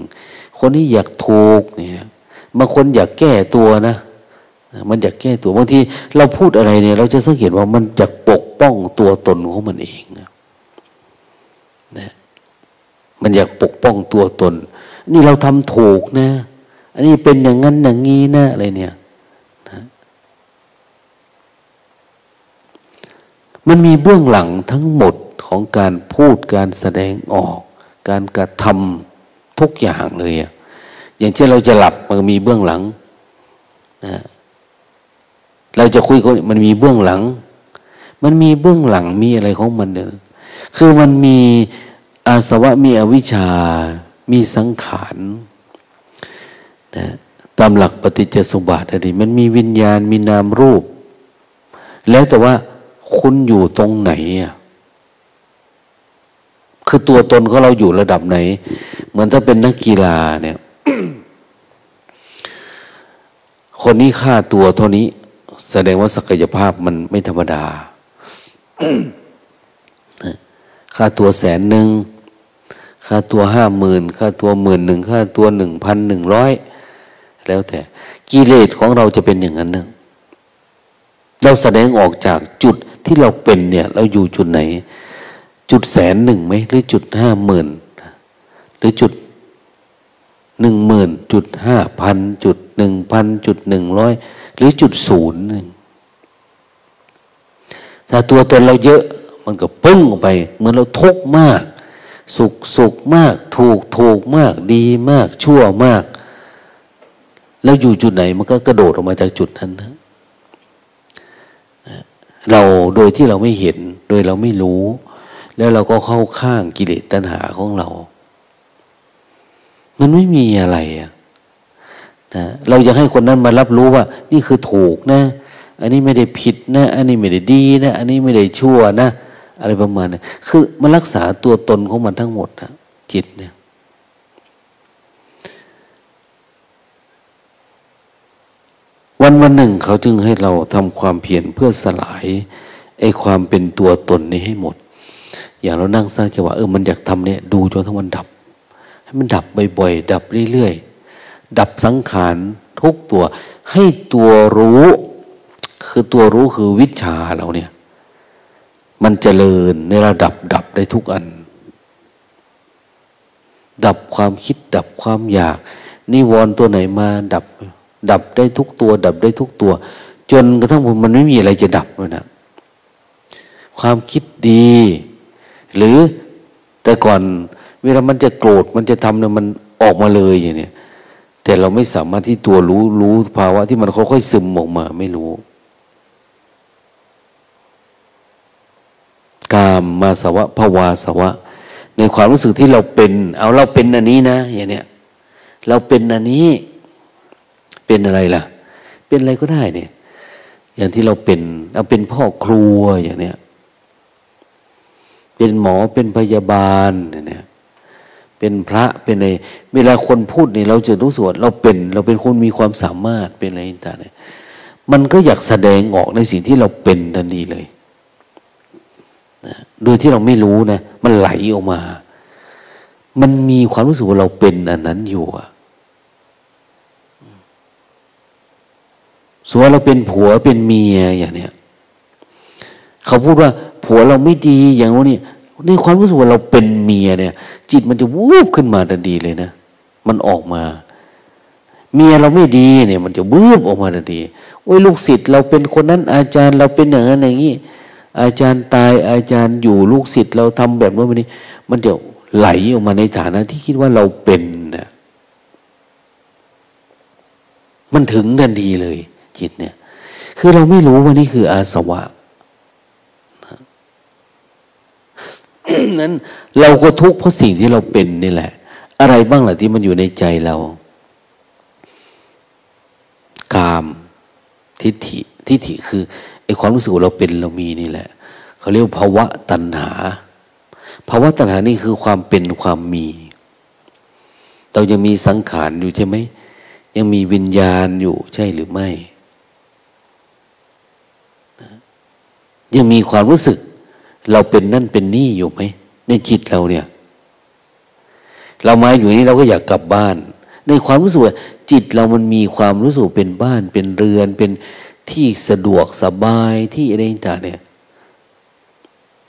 คนนี้อยากถูกเนี่ยบางคนอยากแก้ตัวนะ มันอยากแก้ตัวบางทีเราพูดอะไรเนี่ย เราจะสังเกตว่ามันอยากปกป้องตัวตนของมันเองนะมันอยากปกป้องตัวตน นี่เราทำถูกนะ อันนี้เป็นอย่างนั้นอย่างนี้นะอะไรเนี่ยนะมันมีเบื้องหลังทั้งหมด ของการพูดการแสดงออก การกระทำทุกอย่างเลยอย่างเช่นเราจะหลับมันมีเบื้องหลังนะเราจะคุยกันมันมีเบื้องหลัง มันมีเบื้องหลังมีอะไรของมันเนี่ยคือมันมีอาสวะมีอวิชชา มีสังขารนะตามหลักปฏิจจสมบัติอะไรมันมีวิญญาณมีนามรูป แล้วแต่ว่าคุณอยู่ตรงไหนอะ คือตัวตนของเราอยู่ระดับไหน เหมือนถ้าเป็นนักกีฬาเนี่ย คนนี้ค่าตัวเท่านี้ แสดงว่าศักยภาพมันไม่ธรรมดา ค่าตัวแสนหนึ่ง ค่าตัวห้าหมื่นค่าตัวหมื่นหนึ่งค่าตัวหนึ่งพันหนึ่งร้อยแล้วแต่กิเลสของเราจะเป็นอย่างนั้นนึงเราแสดงออกจากจุดที่เราเป็นเนี่ย เราอยู่จุดไหน จุดแสนหนึ่งไหมหรือจุดห้าหมื่นหรือจุดหนึ่งหมื่นจุดห้าพันจุดหนึ่งพันจุดหนึ่งร้อยหรือจุดศูนย์หนึ่งถ้าตัวตนเราเยอะมันก็ปึ้งออกไป เหมือนเราทุกข์มาก สุขสุขมาก ถูกถูกมาก ดีมาก ชั่วมาก แล้วอยู่จุดไหนมันก็กระโดดออกมาจากจุดนั้นนะเราโดยที่เราไม่เห็น โดยเราไม่รู้ แล้วเราก็เข้าข้างกิเลสตัณหาของเรา มันไม่มีอะไรอะนะเราอยากให้คนนั้นมารับรู้ว่า นี่คือถูกนะ อันนี้ไม่ได้ผิดนะ อันนี้ไม่ได้ดีนะ อันนี้ไม่ได้ชั่วนะ อะไรประมาณนี้คือมันรักษาตัวตนของมันทั้งหมดนะจิตเนี่ย วันวันหนึ่งเขาจึงให้เราทำความเพียรเพื่อสลายไอ้ความเป็นตัวตนนี้ให้หมด อย่างเรานั่งสร้างจังหวะเออมันอยากทำเนี่ยดูจนทั้งมันดับ ให้มันดับบ่อยๆดับเรื่อยๆดับสังขารทุกตัว ให้ตัวรู้ คือตัวรู้คือวิชาเราเนี่ย มันเจริญในระดับดับได้ทุกอัน ดับความคิดดับความอยาก นิวรณ์ตัวไหนมาดับ ดับได้ทุกตัว ดับได้ทุกตัว จนกระทั่งมันไม่มีอะไรจะดับเลยนะความคิดดี หรือแต่ก่อนเวลามันจะโกรธมันจะทำเนี่ยมันออกมาเลยอย่างเนี้แแต่เราไม่สามารถที่ตัวรู้รู้ภาวะที่มันค่อยๆซึมออกมาไม่รู้ กามมาสวะภาวาสวะ ในความรู้สึกที่เราเป็น เอาเราเป็นอันนี้นะอย่างเนี้ยเราเป็นอันนี้ เป็นอะไรล่ะ เป็นอะไรก็ได้เนี่ย อย่างที่เราเป็นเราเป็นพ่อครัวอย่างเนี้ย เป็นหมอเป็นพยาบาลเนี่ยเป็นพระเป็นอะไรเวลาคนพูดเนี่ยเราจะรู้สึกว่าเราเป็น เราเป็นคนมีความสามารถเป็นอะไรต่างๆมันก็อยากแสดงออกในสิ่งที่เราเป็นทันทีเลยนะโดยที่เราไม่รู้นะ มันไหลออกมา มันมีความรู้สึกว่าเราเป็นอันนั้นอยู่อะส่วนเราเป็นผัวเป็นเมียอย่างเนี้ย เขาพูดว่าผัวเราไม่ดีอย่างนี้ในความรู้สึกว่าเราเป็นเมียเนี่ย จิตมันจะวูบขึ้นมาทันทีเลยนะมันออกมา เมียเราไม่ดีเนี่ย มันจะวูบออกมาทันทีโอ้ยลูกศิษย์เราเป็นคนนั้นอาจารย์เราเป็นอย่างนั้นอย่างนี้อาจารย์ตายอาจารย์อยู่ลูกศิษย์เราทำแบบนู้นแบบนี้ มันจะไหลออกมาในฐานะที่คิดว่าเราเป็นนะมันถึงทันทีเลย จิตเนี่ย คือเราไม่รู้ว่านี่คืออาสวะ นั้นเราก็ทุกข์เพราะสิ่งที่เราเป็นนี่แหละ อะไรบ้างล่ะที่มันอยู่ในใจเรา กาม ทิฏฐิ ทิฏฐิคือไอความรู้สึกเราเป็นเรามีนี่แหละ เขาเรียกภาวะตัณหา ภาวะตัณหานี่คือความเป็นความมี เรายังมีสังขารอยู่ใช่ไหม ยังมีวิญญาณอยู่ใช่หรือไม่ ยังมีความรู้สึก เราเป็นนั่นเป็นนี่อยู่ไหมในจิตเราเนี่ย เรามาอยู่นี้เราก็อยากกลับบ้าน ในความรู้สึกจิตเรามันมีความรู้สึกเป็นบ้านเป็นเรือนเป็นที่สะดวกสบายที่อะไรต่างเนี่ย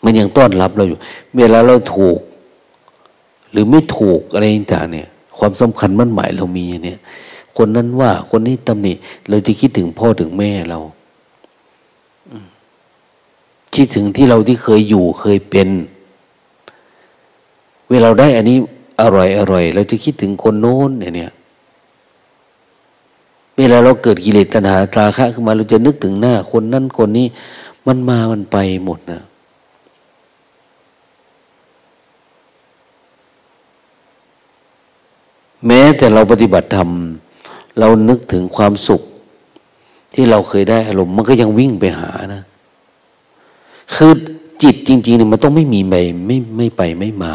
มันยังต้อนรับเราอยู่ เวลาเราถูก หรือไม่ถูกอะไรต่างเนี่ย ความสำคัญมั่นหมายเรามีเนี่ย คนนั้นว่าคนนี้ตำหนิเราจะคิดถึงพ่อถึงแม่เรา คิดถึงที่เราที่เคยอยู่เคยเป็น เวลาได้อันนี้อร่อยอร่อยเราจะคิดถึงคนโน้นเนี่ยเวลาเราเกิดกิเลสตัณหาตาคะขึ้นมาเราจะนึกถึงหน้าคนนั้นคนนี้ มันมามันไปหมดนะแม้แต่เราปฏิบัติธรรมเรานึกถึงความสุข ที่เราเคยได้อารมณ์มันก็ยังวิ่งไปหานะ คือจิตจริงๆเนี่ยมันต้องไม่มีไปไม่ไม่ไปไม่มา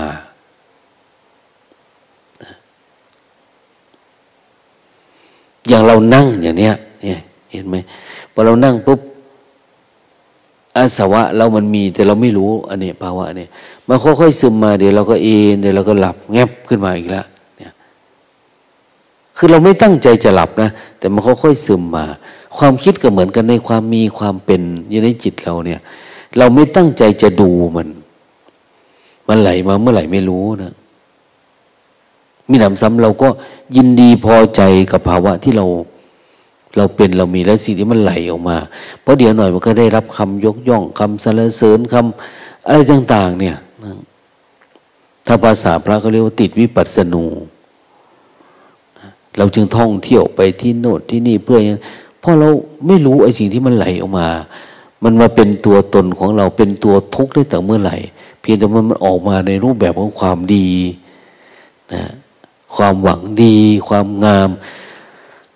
อย่างเรานั่งอย่างเนี้ยเนี่ยเห็นไหมพอเรานั่งปุ๊บอาสวะเรามันมีแต่เราไม่รู้อันนี้ภาวะเนี่ยมันค่อยๆซึมมาเดี๋ยวเราก็เอนเดี๋ยวเราก็หลับแงบขึ้นมาอีกแล้วเนี่ยคือเราไม่ตั้งใจจะหลับนะ แต่มันค่อยๆซึมมา ความคิดก็เหมือนกันในความมีความเป็นอยู่ในจิตเราเนี่ย เราไม่ตั้งใจจะดูมัน มันไหลมาเมื่อไหร่ไม่รู้นะมีหนำซ้ำเราก็ยินดีพอใจกับภาวะที่เราเราเป็นเรามีแล้วสิ่งที่มันไหลออกมา เพราะเดี๋ยวหน่อยมันก็ได้รับคำยกย่องคำสรรเสริญคำอะไรต่าง ๆ เนี่ยถ้าภาษาพระเขาเรียกว่าติดวิปัสสนู เราจึงท่องเที่ยวไปที่โน่นที่นี่เพื่อเพราะเราไม่รู้ไอ้สิ่งที่มันไหลออกมา มันมาเป็นตัวตนของเราเป็นตัวทุกข์ได้แต่เมื่อไหร่ เพียงแต่มันออกมาในรูปแบบของความดีนะความหวังดี ความงาม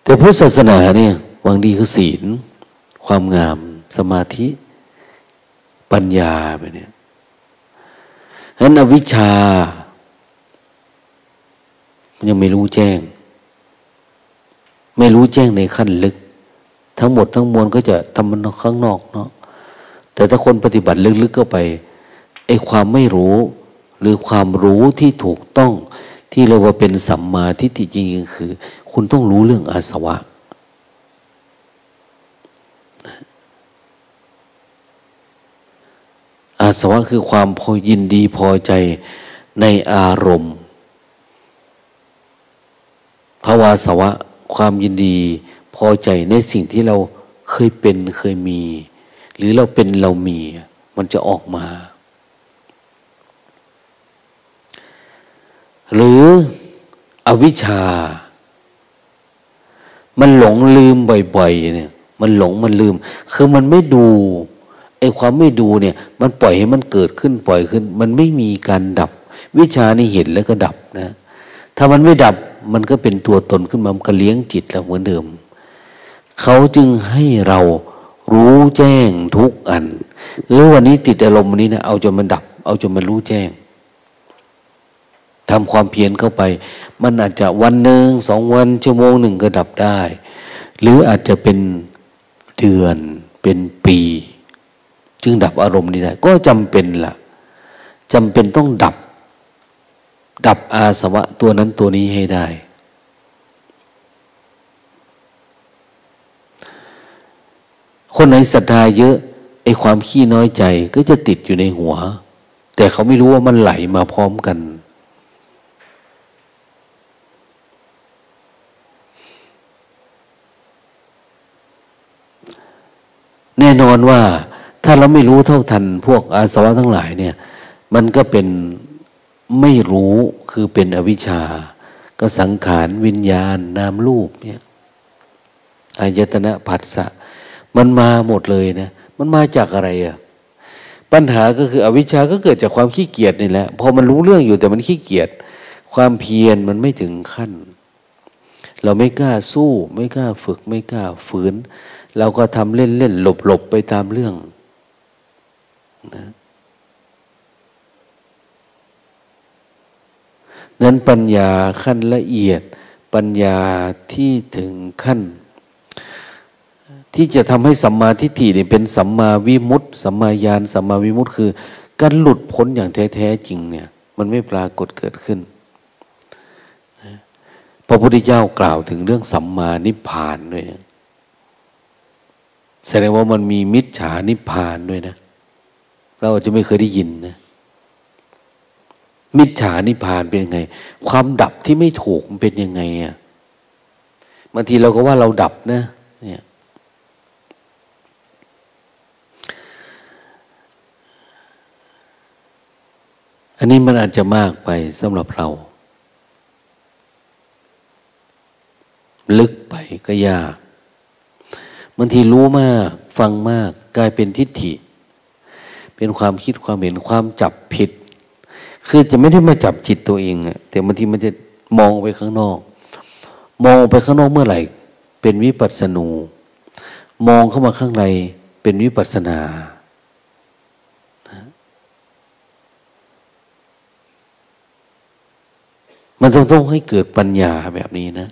แต่พุทธศาสนาเนี่ยหวังดีคือศีล ความงาม สมาธิ ปัญญาไปเนี่ยฉะนั้นอวิชชา ยังไม่รู้แจ้ง ไม่รู้แจ้งในขั้นลึก ทั้งหมดทั้งมวลก็จะทำมันข้างนอกเนาะ แต่ถ้าคนปฏิบัติลึกๆเข้าไปไอ้ความไม่รู้ หรือความรู้ที่ถูกต้อง ที่เรียกว่าเป็นสัมมาทิฏฐิจริงๆคือ คุณต้องรู้เรื่องอาสวะ อาสวะคือความพอยินดีพอใจในอารมณ์ภาวาสวะ ความยินดีพอใจในสิ่งที่เราเคยเป็นเคยมี หรือเราเป็นเรามีมันจะออกมา หรืออวิชชา มันหลงลืมบ่อยๆเนี่ยมันหลงมันลืม คือมันไม่ดูไอ้ความไม่ดูเนี่ย มันปล่อยให้มันเกิดขึ้นปล่อยขึ้น มันไม่มีการดับ วิชานี่เห็นแล้วก็ดับนะ ถ้ามันไม่ดับมันก็เป็นตัวตนขึ้นมามันก็เลี้ยงจิตเราเหมือนเดิม เขาจึงให้เรา รู้แจ้งทุกอันเออวันนี้ติดอารมณ์นี้นะเอาจนมันดับ เอาจนมันรู้แจ้งทำความเพียรเข้าไป มันอาจจะวันหนึ่งสองวันชั่วโมงหนึ่งก็ดับได้ หรืออาจจะเป็นเดือนเป็นปี จึงดับอารมณ์นี้ได้ ก็จำเป็นละ่ะจำเป็นต้องดับ ดับอาสวะตัวนั้นตัวนี้ให้ได้ คนไหนศรัทธาเยอะไอ้ความขี้น้อยใจก็จะติดอยู่ในหัว แต่เขาไม่รู้ว่ามันไหลมาพร้อมกัน แน่นอนว่าถ้าเราไม่รู้เท่าทันพวกอาสวะทั้งหลายเนี่ย มันก็เป็นไม่รู้คือเป็นอวิชชา ก็สังขารวิญญาณนามรูปเนี่ยอายตนะผัสสะ มันมาหมดเลยนะ มันมาจากอะไรอะปัญหาก็คืออวิชชาก็เกิดจากความขี้เกียจนี่แหละพอมันรู้เรื่องอยู่แต่มันขี้เกียจความเพียรมันไม่ถึงขั้น เราไม่กล้าสู้ไม่กล้าฝึกไม่กล้าฝืน เราก็ทำเล่นเล่นหลบหลบไปตามเรื่องนะนั้นปัญญาขั้นละเอียดปัญญาที่ถึงขั้น ที่จะทำให้สัมมาทิฏฐิเนี่ยเป็นสัมมาวิมุตติสัมมาญาณสัมมาวิมุตติคือ การหลุดพ้นอย่างแท้แท้จริงเนี่ย มันไม่ปรากฏเกิดขึ้นพระพุทธเจ้ากล่าวถึงเรื่องสัมมานิพพานด้วยนะแสดงว่ามันมีมิจฉานิพพานด้วยนะ เราอาจจะไม่เคยได้ยินนะ มิจฉานิพพานเป็นยังไง ความดับที่ไม่ถูกมันเป็นยังไงอะบางทีเราก็ว่าเราดับนะ เนี่ย อันนี้มันอาจจะมากไปสำหรับเรา ลึกไปก็ยากบางทีรู้มาก ฟังมาก กลายเป็นทิฏฐิ เป็นความคิดความเห็นความจับผิด คือจะไม่ได้มาจับจิตตัวเองอะแต่บางทีมันจะมองไปข้างนอก มองไปข้างนอกเมื่อไหร่ เป็นวิปัสสนู มองเข้ามาข้างในเป็นวิปัสสนา มันต้องต้องให้เกิดปัญญาแบบนี้นะ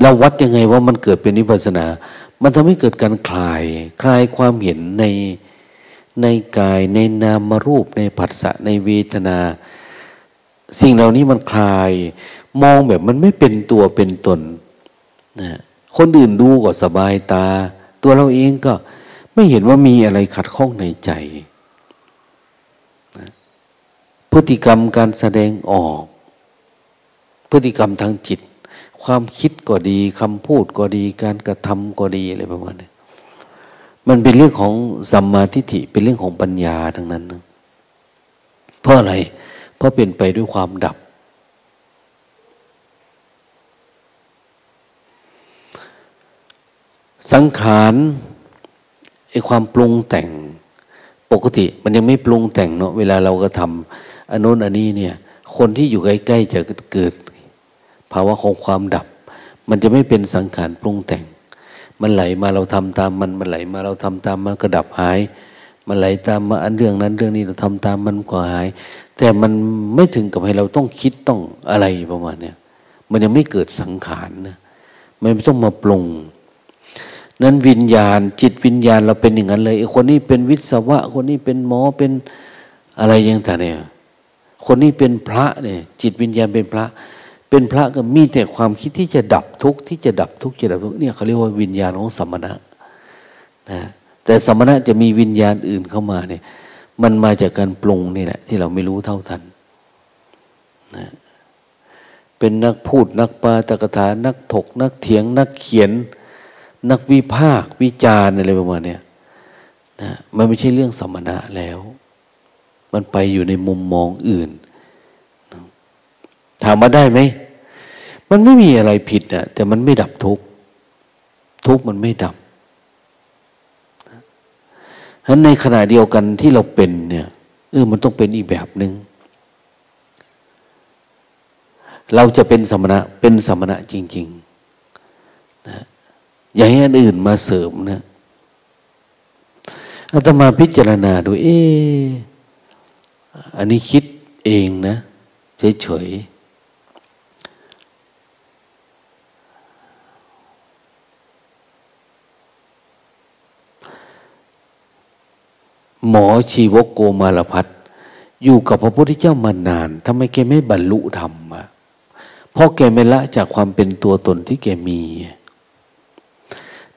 เราวัดยังไงว่ามันเกิดเป็นวิปัสนา มันทำให้เกิดการคลาย คลายความเห็นในในกายในนามรูปในผัสสะในเวทนา สิ่งเหล่านี้มันคลาย มองแบบมันไม่เป็นตัวเป็นตนนะคนอื่นดูก็สบายตา ตัวเราเองก็ไม่เห็นว่ามีอะไรขัดข้องในใจ พฤติกรรมการแสดงออก พฤติกรรมทางจิต ความคิดก็ดีคำพูดก็ดี การกระทำก็ดีอะไรประมาณนี้มันเป็นเรื่องของสัมมาทิฏฐิเป็นเรื่องของปัญญาทั้งนั้นนะเพราะอะไร เพราะเป็นไปด้วยความดับ สังขารไอความปรุงแต่งปกติ มันยังไม่ปรุงแต่งเนาะเวลาเราก็ทำ อันโน้นอันนี้เนี่ย คนที่อยู่ใกล้ๆจะเกิด ภาวะของความดับ มันจะไม่เป็นสังขารปรุงแต่ง มันไหลมาเราทำตามมันมันไหลมาเราทำตามมันก็ดับหาย มันไหลตามมาอันเรื่องนั้นเรื่องนี้เราทำตามมันก็หาย แต่มันไม่ถึงกับให้เราต้องคิดต้องอะไรประมาณเนี้ยมันยังไม่เกิดสังขารนะมันไม่ต้องมาปรุงนั้นวิญญาณ จิตวิญญาณเราเป็นอย่างนั้นเลยไอ้คนนี้เป็นวิศวะ คนนี้เป็นหมอเป็นอะไรอย่างต่างเนี่ย คนนี้เป็นพระเนี่ยจิตวิญญาณเป็นพระ เป็นพระก็มีแต่ความคิดที่จะดับทุกข์ที่จะดับทุกข์จะดับทุกข์เนี่ยเขาเรียกว่าวิญญาณของสมณะนะแต่สมณะจะมีวิญญาณอื่นเข้ามาเนี่ย มันมาจากการปรุงนี่แหละที่เราไม่รู้เท่าทันนะเป็นนักพูดนักปาตกถานักถก นักเถียง นักเขียน นักวิพากวิจารณ์อะไรประมาณนี้นะมันไม่ใช่เรื่องสมณะแล้ว มันไปอยู่ในมุมมองอื่นนะามมาได้ไหม มันไม่มีอะไรผิดนะแต่มันไม่ดับทุกทุกมันไม่ดับฉะนั้นในขณะเดียวกันที่เราเป็นเนี่ยเออมันต้องเป็นอีกแบบหนึง่งเราจะเป็นสมณะเป็นสมณะจริงๆนะอย่าให้อันอื่นมาเสริมนะอาตมาพิจารณาดู เอ อันนี้คิดเองนะ เฉยๆ หมอชีวกโกมาลพัฒอยู่กับพระพุทธเจ้ามานานทำไมแกไม่บรรลุธรรมอะเพราะแกไม่ละจากความเป็นตัวตนที่แกมี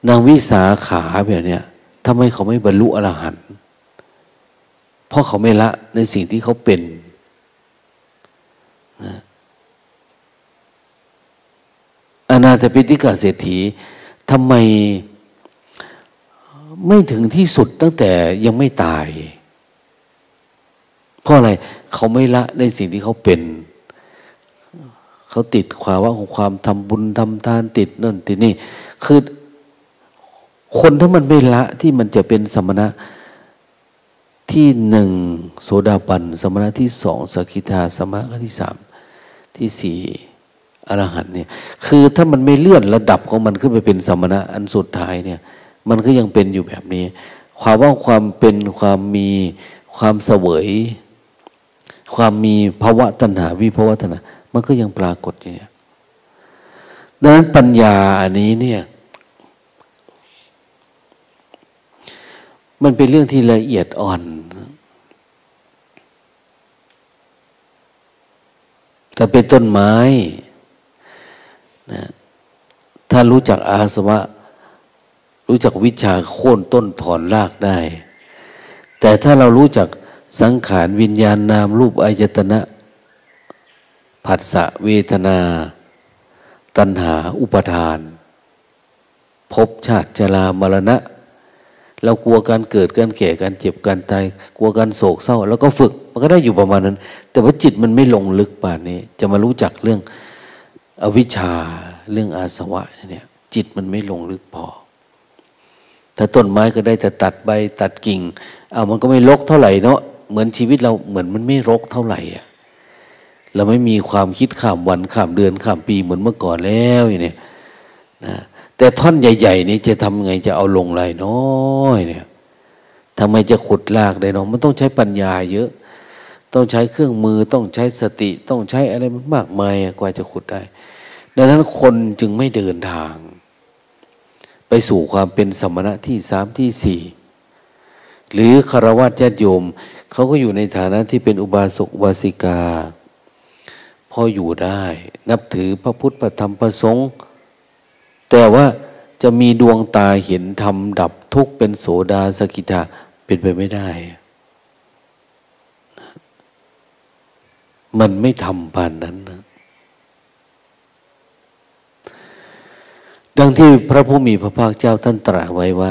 นางวิสาขาแบบเนี้ยทำไมเขาไม่บรรลุอรหันต์ เพราะเขาไม่ละในสิ่งที่เขาเป็นอนาถปิฎกเศรษฐีทำไมไม่ถึงที่สุดตั้งแต่ยังไม่ตาย เพราะอะไรเขาไม่ละในสิ่งที่เขาเป็น เขาติดความว่าของความทำบุญทำทานติดนั่นติดนี่คือคนถ้ามันไม่ละที่มันจะเป็นสมณะ ที่หนึ่งโสดาบัน สมณะที่สองสกิทาสมณะที่สามที่สี่อรหันเนี่ยคือถ้ามันไม่เลื่อนระดับของมันขึ้นไปเป็นสมณะอันสุดท้ายเนี่ยมันก็ยังเป็นอยู่แบบนี้ ความว่าความเป็นความมีความเสวย ความมีภาวะตัณหาวิภาวะตัณหามันก็ยังปรากฏอยู่เนี่ยดังนั้นปัญญาอันนี้เนี่ย มันเป็นเรื่องที่ละเอียดอ่อน แต่เป็นต้นไม้นะถ้ารู้จักอาสวะ รู้จักวิชาโค่นต้นถอนรากได้ แต่ถ้าเรารู้จักสังขารวิญญาณนามรูปอายตนะ ผัสสะเวทนา ตัณหาอุปทานภพชาติจรามรณะ เรากลัวการเกิดการแก่การเจ็บการตายกลัวการโศกเศร้า แล้วก็ฝึก มันก็ได้อยู่ประมาณนั้น แต่ว่าจิตมันไม่ลงลึกป่านนี้ จะมารู้จักเรื่องอวิชชาเรื่องอาสวะเนี่ยจิตมันไม่ลงลึกพอ ถ้าต้นไม้ก็ได้แต่ตัดใบตัดกิ่งเอามันก็ไม่รกเท่าไหร่เนาะเหมือนชีวิตเราเหมือนมันไม่รกเท่าไหร่อะเราไม่มีความคิดข้ามวันข้ามเดือนข้ามปีเหมือนเมื่อก่อนแล้วอย่างนี้นะ แต่ท่อนใหญ่ ๆ นี้จะทำไงจะเอาลงไรน้อยเนี่ยทำไมจะขุดลากได้น้องมันต้องใช้ปัญญาเยอะ ต้องใช้เครื่องมือต้องใช้สติ ต้องใช้อะไรมากมายกว่าจะขุดได้ ดังนั้นคนจึงไม่เดินทาง ไปสู่ความเป็นสมณะที่สามที่สี่หรือคารวะญาติโยมเขาก็อยู่ในฐานะที่เป็นอุบาสกอุบาสิกา พออยู่ได้ นับถือพระพุทธพระธรรมพระสงฆ์ แต่ว่าจะมีดวงตาเห็นธรรมดับทุกข์เป็นโสดาสกิทาเป็นไปไม่ได้ มันไม่ทำปานนั้นนะดังที่พระผู้มีพระภาคเจ้าท่านตรัสไว้ว่า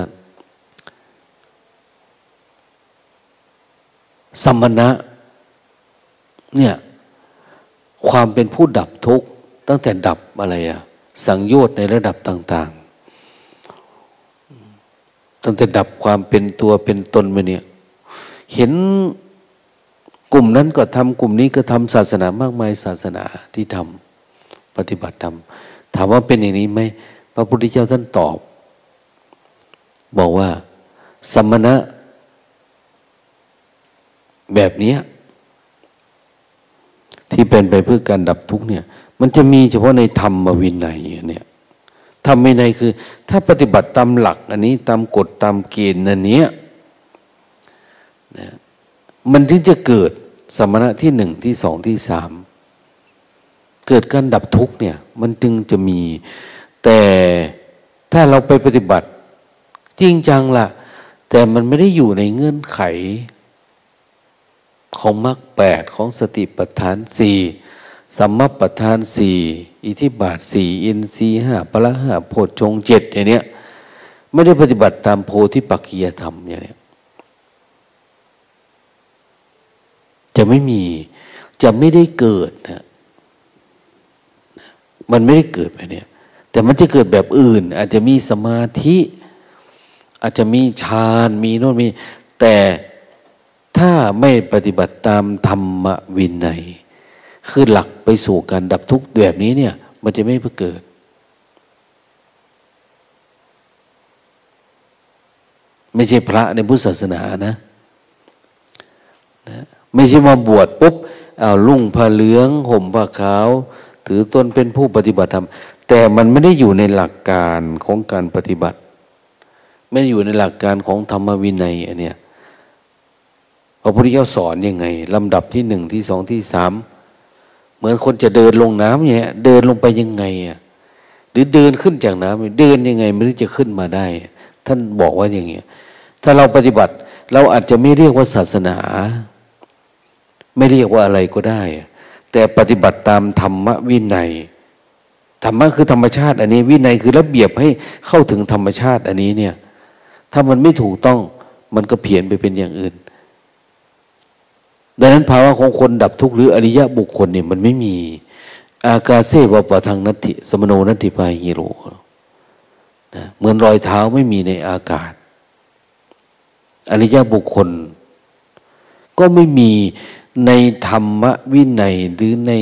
สมณะเนี่ยความเป็นผู้ดับทุกข์ตั้งแต่ดับอะไรอะ สังโยชน์ในระดับต่าง ๆ ตั้งแต่ดับความเป็นตัวเป็นตนมาเนี่ย เห็นกลุ่มนั้นก็ทำกลุ่มนี้ก็ทำศาสนามากมายศาสนาที่ทำปฏิบัติทำถามว่าเป็นอย่างนี้ไหมพระพุทธเจ้าท่านตอบ บอกว่า สมณะ แบบนี้ที่เป็นไปเพื่อการดับทุกเนี่ย มันจะมีเฉพาะในธรรมวินัยเนี่ยธรรมวินัยคือ ถ้าปฏิบัติตามหลัก อันนี้ตามกฎตามเกณฑ์อันนี้นะมันถึงจะเกิดสมณะที่หนึ่งที่สองที่สามเกิดการดับทุกเนี่ย มันจึงจะมี แต่ถ้าเราไปปฏิบัติ จริงจังละ่ะ แต่มันไม่ได้อยู่ในเงื่อนไข ของมรรคแปดของสติปัฏฐานสี่ สัมมประธานสี่อิทิบาทสี่อินทรีห้าพละห้าโพชฌงเจ็ดอย่างเนี้ยไม่ได้ปฏิบัติตามโพธิปักกียธรรมอย่างเนี้ยจะไม่มีจะไม่ได้เกิดนะมันไม่ได้เกิดไปเนี่ย แต่มันจะเกิดแบบอื่น อาจจะมีสมาธิ อาจจะมีฌานมีโน่นมี แต่ถ้าไม่ปฏิบัติตามธรรมวินัย คือหลักไปสู่การดับทุกข์แบบนี้เนี่ย มันจะไม่เกิด ไม่ใช่พระในพุทธศาสนานะนะ ไม่ใช่มาบวชปุ๊บเอาลุ่งผ้าเหลือง ห่มผ้าขาว ถือตนเป็นผู้ปฏิบัติธรรม แต่มันไม่ได้อยู่ในหลักการของการปฏิบัติ ไม่ได้อยู่ในหลักการของธรรมวินัยอันเนี้ยพระพุทธเจ้าสอนยังไงลำดับที่หนึ่งที่สองที่สาม เหมือนคนจะเดินลงน้ำเนี่ยเดินลงไปยังไงอะหรือเดินขึ้นจากน้ำเดินยังไงไม่รู้จะขึ้นมาได้ ท่านบอกว่าอย่างเงี้ยถ้าเราปฏิบัติ เราอาจจะไม่เรียกว่าศาสนา ไม่เรียกว่าอะไรก็ได้ แต่ปฏิบัติตามธรรมวินัยธรรมะคือธรรมชาติ อันนี้วินัยคือระเบียบให้เข้าถึงธรรมชาติ อันนี้เนี่ย ถ้ามันไม่ถูกต้องมันก็เพี้ยนไปเป็นอย่างอื่น ดังนั้นภาวะของคนดับทุกข์หรืออริยะบุคคลเนี่ยมันไม่มี อากาเซวปะทางนัตติสมโนนัตติปายฮิโรนะเหมือนรอยเท้าไม่มีในอากาศ อริยะบุคคล ก็ไม่มีในธรรมวินัยหรือใน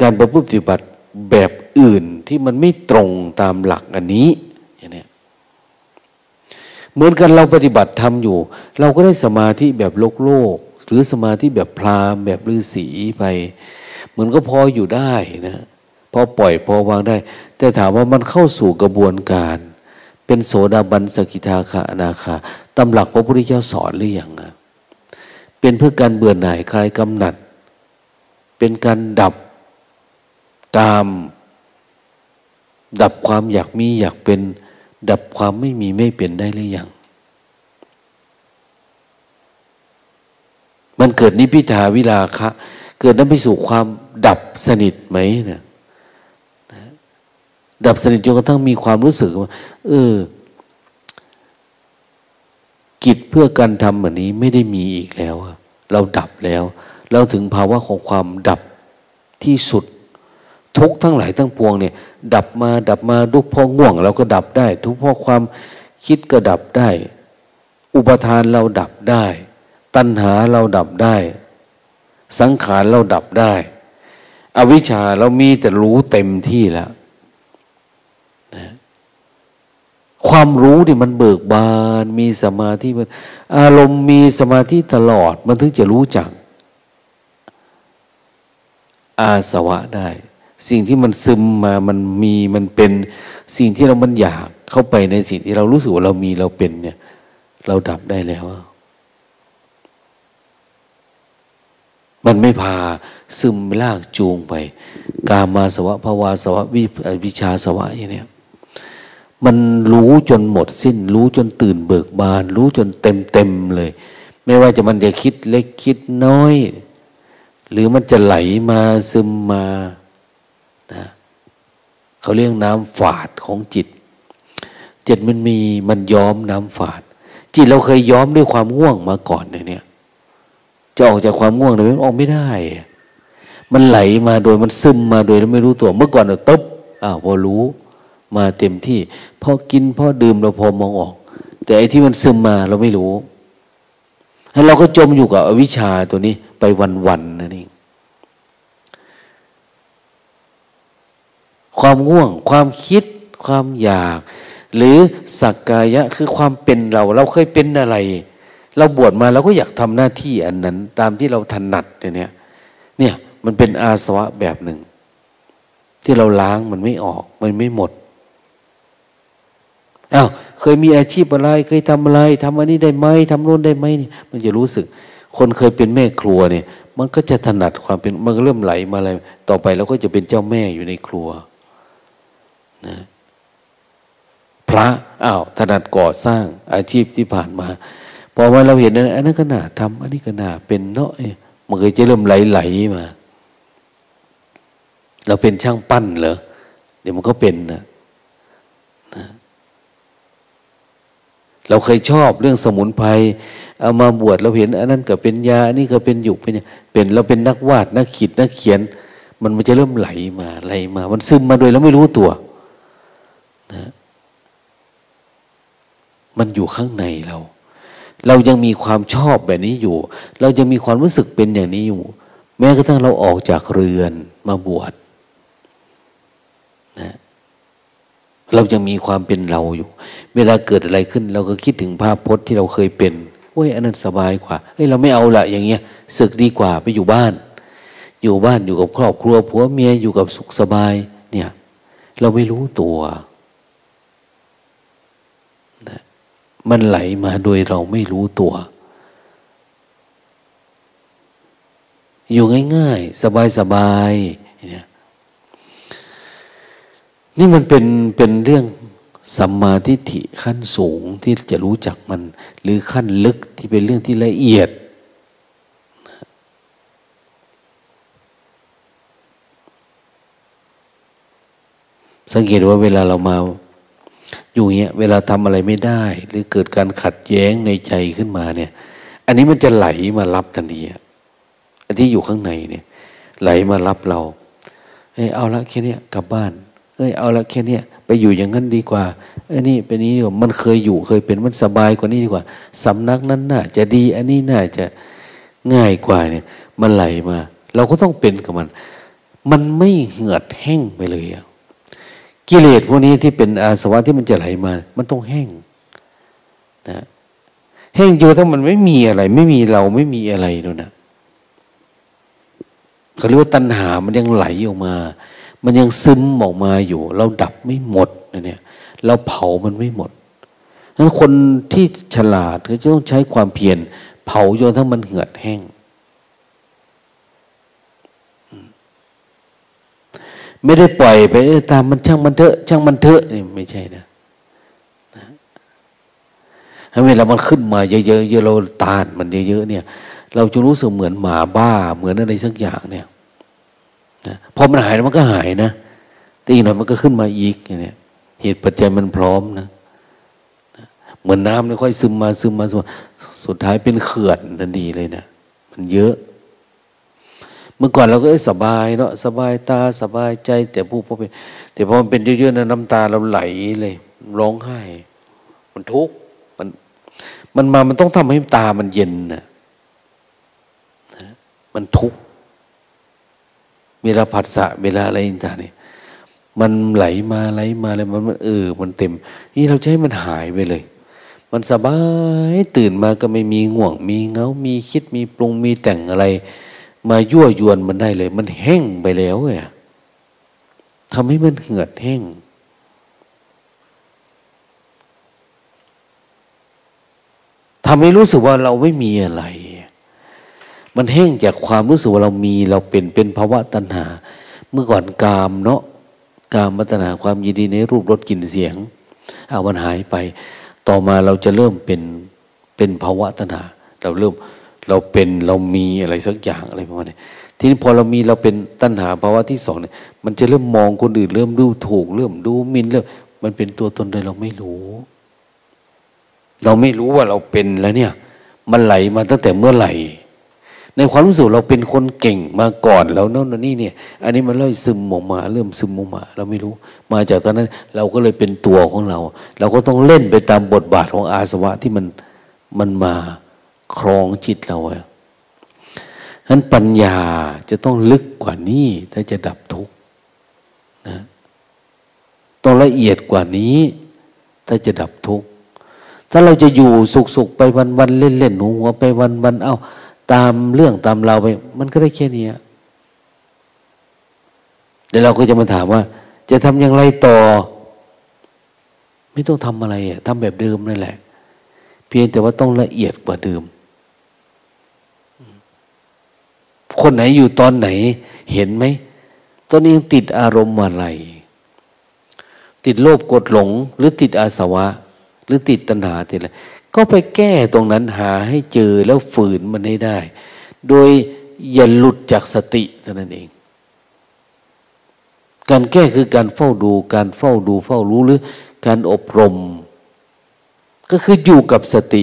การประพฤติปฏิบัติแบบอื่นที่มันไม่ตรงตามหลักอันนี้อย่างนี้เหมือนกันเราปฏิบัติทำอยู่ เราก็ได้สมาธิแบบโลกโลก หรือสมาธิแบบพราหมณ์แบบฤาษีไปเหมือนก็พออยู่ได้นะพอปล่อยพอวางได้ แต่ถามว่ามันเข้าสู่กระบวนการ เป็นโสดาบันสกิทาคาอนาคาตำหลักพระพุทธเจ้าสอนหรือยังเป็นเพื่อการเบื่อหน่ายคลายกำหนัด เป็นการดับตาม ดับความอยากมีอยากเป็น ดับความไม่มีไม่เป็นได้หรือยัง มันเกิดนิพิทาวิลาคะ เกิดนั้นไปสู่ความดับสนิทไหมเนี่ยดับสนิทจนกระทั่งมีความรู้สึกว่าเออ กิจเพื่อการทำแบบนี้ไม่ได้มีอีกแล้ว เราดับแล้ว เราถึงภาวะของความดับที่สุด ทุกทั้งหลายทั้งปวงเนี่ย ดับมาดับมาทุกพอง่วง เราก็ดับได้ ทุกพอความคิดก็ดับได้ อุปทานเราดับได้ ตัณหาเราดับได้ สังขารเราดับได้ อวิชชาเรามีแต่รู้เต็มที่แล้วนะความรู้นี่มันเบิกบาน มีสมาธิมันอารมณ์มีสมาธิตลอด มันถึงจะรู้จัก อาสวะได้ สิ่งที่มันซึมมามันมีมันเป็นสิ่งที่เรามันอยากเข้าไปในสิ่งที่เรารู้สึกว่าเรามีเราเป็นเนี่ย เราดับได้แล้ว มันไม่พาซึมลากจูงไป กามาสวะภาวาสวะวิวิชาสวะอย่างนี้มันรู้จนหมดสิ้น รู้จนตื่นเบิกบาน รู้จนเต็มเต็มเลย ไม่ว่าจะมันจะคิดเล็กคิดน้อย หรือมันจะไหลมาซึมมานะเขาเรียกน้ำฝาดของจิต จิตมันมีมันย้อมน้ำฝาด จิตเราเคยย้อมด้วยความง่วงมาก่อนเนี่ย จะออกจากความง่วงเลยมันออกไม่ได้ มันไหลมาโดยมันซึมมาโดยเราไม่รู้ตัว เมื่อก่อนเราตบอ้าวพอรู้มาเต็มที่พอกินพอดื่มเราพอมองออก แต่ไอ้ที่มันซึมมาเราไม่รู้ให้เราก็จมอยู่กับอวิชชาตัวนี้ไปวันๆนั่นเองความง่วง ความคิด ความอยาก หรือสักกายะคือความเป็นเรา เราเคยเป็นอะไร เราบวชมาเราก็อยากทำหน้าที่อันนั้น ตามที่เราถนัดเนี่ยเนี่ยมันเป็นอาสวะแบบหนึ่ง ที่เราล้างมันไม่ออกมันไม่หมดอา้าวเคยมีอาชีพอะไรเคยทำอะไรทำอันนี้ได้ไหมทำโน้นได้ไหมนี่มันจะรู้สึก คนเคยเป็นแม่ครัวเนี่ย มันก็จะถนัดความเป็นมันก็เริ่มไหลมาอะไร ต่อไปเราก็จะเป็นเจ้าแม่อยู่ในครัวนะพระอ้าวถนัดก่อสร้างอาชีพที่ผ่านมา พอมาเราเห็นอันนั้นก็น่าทำอันนี้ก็น่าเป็นเนาะมันเคยจะเริ่มไหลๆมา เราเป็นช่างปั้นเหรอเดี๋ยวมันก็เป็นนะนะเราเคยชอบเรื่องสมุนไพรเอามาบวชเราเห็น อันนั้นก็เป็นยาอันนี้ก็เป็นหยุกเป็นเป็นเราเป็นนักวาดนักขีดนักเขียน มันมันจะเริ่มไหลมาไหลมา มันซึมมาโดยแล้วไม่รู้ตัวนะมันอยู่ข้างในเรา เรายังมีความชอบแบบนี้อยู่ เรายังมีความรู้สึกเป็นอย่างนี้อยู่ แม้กระทั่งเราออกจากเรือนมาบวชนะเรายังมีความเป็นเราอยู่ เวลาเกิดอะไรขึ้น เราก็คิดถึงภาพพจน์ที่เราเคยเป็นโอ้ยอันนั้นสบายกว่าเฮ้ยเราไม่เอาละอย่างเงี้ยศึกดีกว่าไปอยู่บ้าน อยู่บ้านอยู่กับครอบครัวผัวเมียอยู่กับสุขสบาย เนี่ย เราไม่รู้ตัวนะ มันไหลมาโดยเราไม่รู้ตัว อยู่ง่ายๆ สบายๆเนี่ยนี่มันเป็นเป็นเรื่องสัมมาทิฏฐิขั้นสูงที่จะรู้จักมัน หรือขั้นลึกที่เป็นเรื่องที่ละเอียด สังเกตว่าเวลาเรามา อยู่เงี้ยเวลาทำอะไรไม่ได้ หรือเกิดการขัดแย้งในใจขึ้นมาเนี่ย อันนี้มันจะไหลมารับทันทีอันที่อยู่ข้างในเนี่ย ไหลมารับเราเอ้เอาละแค่นี้กลับบ้าน เอ้ยเอาละแค่นี้ไปอยู่อย่างนั้นดีกว่าเอ้ยนี่เป็นนี้ดีกว่ามันเคยอยู่เคยเป็นมันสบายกว่านี้ดีกว่าสำนักนั้นน่าจะดีอันนี้น่าจะง่ายกว่าเนี่ย มันไหลมา เราก็ต้องเป็นกับมัน มันไม่เหือดแห้งไปเลยอะ กิเลสพวกนี้ที่เป็นอาสวะที่มันจะไหลมา มันต้องแห้งนะแห้งอยู่ถ้ามันไม่มีอะไร ไม่มีเราไม่มีอะไรนู่นนะเขาเรียกว่าตัณหามันยังไหลออกมา มันยังซึมออกมาอยู่ เราดับไม่หมดเนี่ย เราเผามันไม่หมดนั้นคนที่ฉลาดก็จะต้องใช้ความเพียรเผาจนทั้งมันเหือดแห้ง ไม่ได้ปล่อยไปตามมันช่างมันเถอะช่างมันเถอะนี่ไม่ใช่นะถ้าเวลามันขึ้นมาเยอะๆเยอะเราตานมันเยอะๆเนี่ย เราจะรู้สึกเหมือนหมาบ้า เหมือนอะไรสักอย่างเนี่ยนะพอมันหายแล้วมันก็หายนะแต่อีกหน่อยมันก็ขึ้นมาอีกอย่างนี้เหตุปัจจัยมันพร้อมนะเหมือนน้ำไม่ยค่อยซึมมาซึมมาสุดท้ายเป็นเขื่อนทันทีเลยนะมันเยอะ เมื่อก่อนเราก็สบายเนาะสบายตาสบายใจ แต่ผู้พอเป็น แต่พอมันเป็นเยอะๆนะน้ำตาเราไหลเลยร้องไห้ มันทุกข์มันมันมามันต้องทำให้ตามันเย็นนะมันทุกข์เวลาผัสสะเวลาอะไรต่างๆนี่มันไหลมาไหลมาอะไรมันเออ มันเต็ม นี่เราจะให้มันหายไปเลย มันสบายตื่นมาก็ไม่มีง่วง มีเงา มีคิดมีปรุงมีแต่งอะไร มายั่วยวนมันได้เลย มันแห้งไปแล้วไงทำให้มันเหือดแห้ง ทำให้รู้สึกว่าเราไม่มีอะไร มันแห้งจากความรู้สึกว่าเรามีเราเป็นเป็นภาวะตัณหา เมื่อก่อนกามเนาะกามมัตนาความยินดีในรูปรสกลิ่นเสียงเอามันหายไป ต่อมาเราจะเริ่มเป็นเป็นภาวะตัณหา เราเริ่ม เราเป็นเรามีอะไรสักอย่างอะไรประมาณนี้ทีนี้พอเรามีเราเป็นตัณหาภาวะที่สองเนี่ยมันจะเริ่มมองคนอื่นเริ่มดูถูก เริ่มดูมินเริ่มมันเป็นตัวตนโดยเราไม่รู้ เราไม่รู้ว่าเราเป็นแล้วเนี่ย มันไหลมาตั้งแต่เมื่อไหร่ในความรู้สึกเราเป็นคนเก่งมาก่อนแล้วนั่นนี่เนี่ย อันนี้มันเริ่มซึมออกมา เริ่มซึมออกมา เราไม่รู้ มาจากตอนนั้น เราก็เลยเป็นตัวของเรา เราก็ต้องเล่นไปตามบทบาทของอาสวะที่มันมันมา ครองจิตเราอะนั้นปัญญาจะต้องลึกกว่านี้ ถ้าจะดับทุกข์นะต้องละเอียดกว่านี้ ถ้าจะดับทุกข์ถ้าเราจะอยู่สุขๆไปวันๆเล่นๆหนูหัวไปวันๆเอา้า ตามเรื่องตามเราไป มันก็ได้แค่นี้เดี๋ยวเราก็จะมาถามว่า จะทำอย่างไรต่อ ไม่ต้องทำอะไรอะทำแบบเดิมนั่นแหละ เพียงแต่ว่าต้องละเอียดกว่าเดิม คนไหนอยู่ตอนไหน เห็นไหมตอนนี้ยังติดอารมณ์อะไร ติดโลภกดหลง หรือติดอาสวะ หรือติดตัณหาติดอะไรก็ไปแก้ตรงนั้นหาให้เจอแล้วฝืนมันให้ได้ โดยอย่าหลุดจากสติเท่านั้นเอง การแก้คือการเฝ้าดู การเฝ้าดูเฝ้ารู้หรือการอบรม ก็คืออยู่กับสติ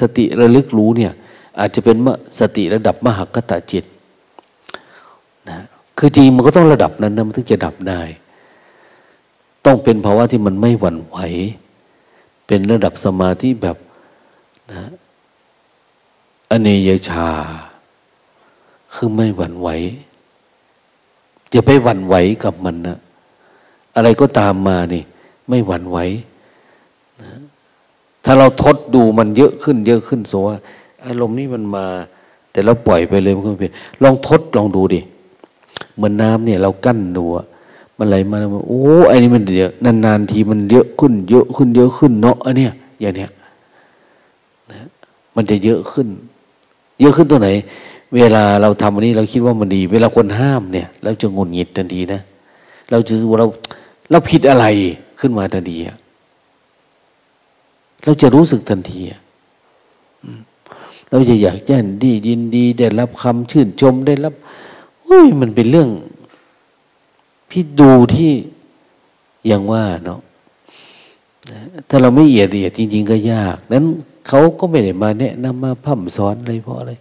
สติระลึกรู้เนี่ย อาจจะเป็นสติระดับมหากตาจิต นะคือจริงมันก็ต้องระดับนั้นนะมันถึงจะดับได้ ต้องเป็นภาวะที่มันไม่หวั่นไหว เป็นระดับสมาธิแบบนะอเนยชา คือไม่หวั่นไหวอย่าไปหวั่นไหวกับมันนะอะไรก็ตามมานี่ ไม่หวั่นไหวนะถ้าเราทดดูมันเยอะขึ้น เยอะขึ้นโซว่าอารมณ์นี้มันมา แต่เราปล่อยไปเลยมันก็ไม่เป็นลองทดลองดูดิ เหมือนน้ำเนี่ย เรากั้นดูมันไหลมาโอ้ไอ้นี่มันเยอะนานๆทีมันเยอะขึ้น เยอะขึ้นเยอะขึ้นเนาะอันเนี้ยอย่างเนี้ยนะมันจะเยอะขึ้น เยอะขึ้นตัวไหน เวลาเราทำอันนี้เราคิดว่ามันดี เวลาคนห้ามเนี่ยเราจะงุนหงิดทันทีนะเราจะว่าเราเราผิดอะไรขึ้นมาทันทีเราจะรู้สึกทันทีเราจะอยากแย่นดียินดี ได้รับคำชื่นชมได้รับ อุ้ยมันเป็นเรื่อง พี่ดูที่ย่างว่าเนาะถ้าเราไม่เอียดเอียดจริง ๆ ก็ยาก นั้นเขาก็ไม่ได้มาแนะนำมาพัฒสอนอะไรเพราะอะไร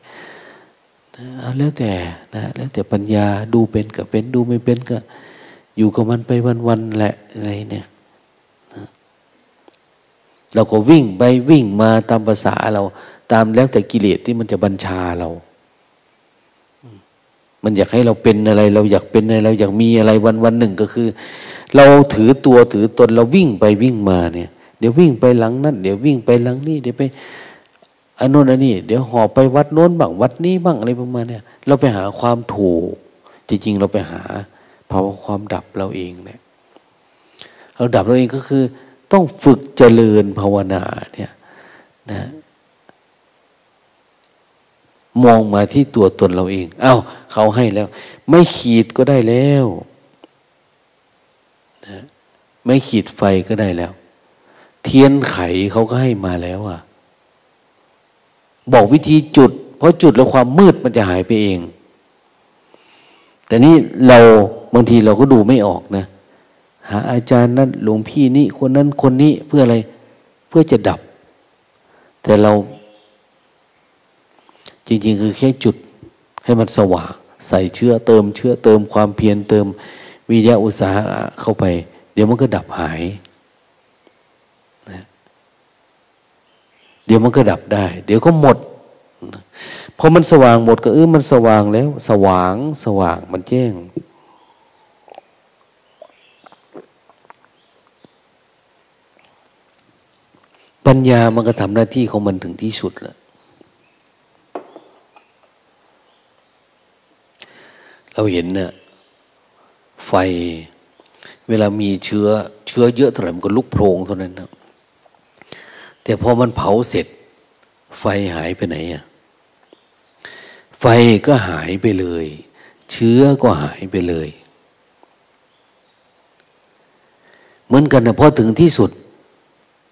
นะแล้วแต่นะ แล้วแต่ปัญญาดูเป็นก็เป็นดูไม่เป็นก็อยู่กับมันไปวันๆแหละอะไรเนี่ยเราก็วิ่งไปวิ่งมาตามภาษาเรา ตามแล้วแต่กิเลสที่มันจะบัญชาเรา มันอยากให้เราเป็นอะไร เราอยากเป็นอะไรเราอยากมีอะไรวันวันหนึ่งก็คือ เราถือตัวถือตนเราวิ่งไปวิ่งมาเนี่ย เดี๋ยววิ่งไปหลังนั่นเดี๋ยววิ่งไปหลังนี่เดี๋ยวไปอันโน้นอันนี้เดี๋ยวหอบไปวัดโน้นบ้างวัดนี้บ้างอะไรประมาณเนี่ยเราไปหาความถูก จริง ๆ เราไปหาภาวะความดับเราเองเนี่ยเราดับเราเองก็คือ ต้องฝึกเจริญภาวนาเนี่ยนะ มองมาที่ตัวตนเราเอง เอา้า เขาให้แล้ว ไม่ขีดก็ได้แล้วนะไม่ขีดไฟก็ได้แล้ว เทียนไขเขาก็ให้มาแล้วอะ บอกวิธีจุด เพราะจุดแล้วความมืดมันจะหายไปเอง แต่นี่เราบางทีเราก็ดูไม่ออกนะ หาอาจารย์นั้นหลวงพี่นี่คนนั้นคนนี้เพื่ออะไร เพื่อจะดับ แต่เรา จริง ๆ คือแค่จุดให้มันสว่างใส่เชื้อเติมเชื้อเติมความเพียรเติมวิทยาอุตสาหะเข้าไป เดี๋ยวมันก็ดับหายนะเดี๋ยวมันก็ดับได้ เดี๋ยวก็หมดพอมันสว่างหมดก็เออมันสว่างแล้ว สว่างสว่างมันแจ้ง ปัญญามันก็ทำหน้าที่ของมันถึงที่สุดแล้ว เราเห็นเนี่ยไฟเวลามีเชื้อเชื้อเยอะเท่าไหร่มันก็ลุกโพลงเท่านั้นนะแต่พอมันเผาเสร็จ ไฟหายไปไหนอะไฟก็หายไปเลย เชื้อก็หายไปเลย เหมือนกันนะพอถึงที่สุด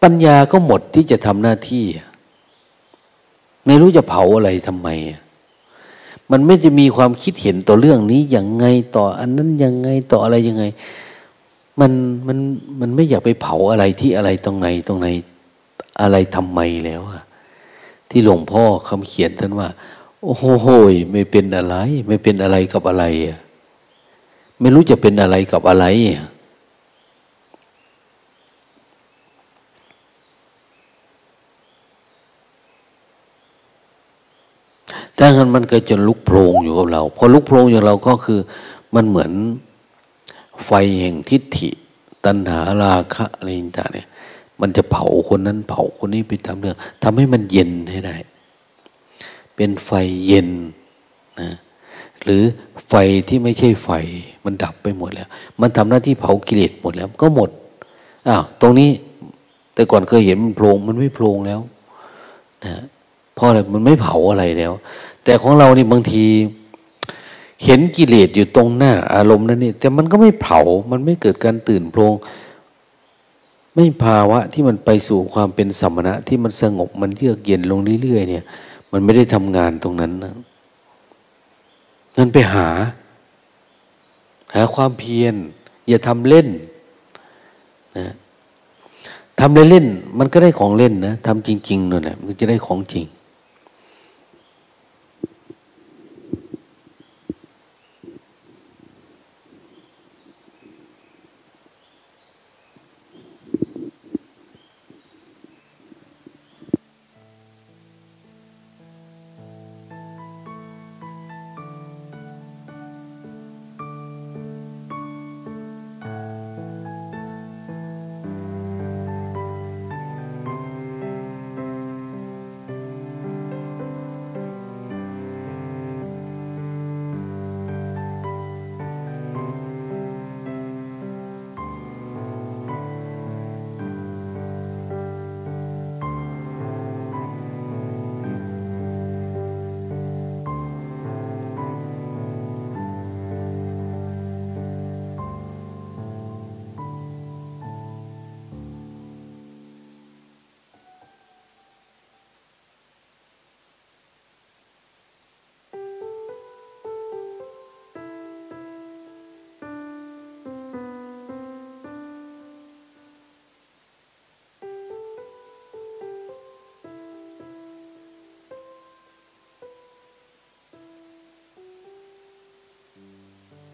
ปัญญาก็หมดที่จะทำหน้าที่ ไม่รู้จะเผาอะไรทำไม มันไม่จะมีความคิดเห็นต่อเรื่องนี้อย่างไงต่อ อันนั้นยังไงต่ออะไรยังไง มันมันมันไม่อยากไปเผาอะไรที่อะไรตรงไหนตรงไหนอะไรทำไมแล้วอะที่หลวงพ่อคำเขียนท่านว่า โอ้โหไม่เป็นอะไร ไม่เป็นอะไรกับอะไรอะไม่รู้จะเป็นอะไรกับอะไรอะ ถ้างั้นมันก็จะลุกโพลงอยู่กับเรา พอลุกโพลงอยู่เราก็คือมันเหมือนไฟแห่งทิฏฐิ ตัณหาราคะอะไรต่างเนี่ย มันจะเผาคนนั้นเผาคนนี้ไปทำเรื่องทำให้มันเย็นให้ได้ เป็นไฟเย็นนะหรือไฟที่ไม่ใช่ไฟ มันดับไปหมดแล้ว มันทำหน้าที่เผากิเลสหมดแล้ว ก็หมดอ้าวตรงนี้แต่ก่อนเคยเห็นมันโพลงมันไม่โพลงแล้วนะ ราะอะไรมันไม่เผาอะไรแล้ว แต่ของเรานี่บางที เห็นกิเลสอยู่ตรงหน้า อารมณ์นั่นนี่แต่มันก็ไม่เผา มันไม่เกิดการตื่นโพลงไม่ภาวะที่มันไปสู่ความเป็นสมณะ ที่มันสงบมันเยือกเย็นลงเรื่อยๆเนี่ย มันไม่ได้ทำงานตรงนั้นนะนั่นไปหา หาความเพียร อย่าทำเล่นนะทำเล่นๆมันก็ได้ของเล่นนะทำจริงๆนั่นแหละมันจะได้ของจริง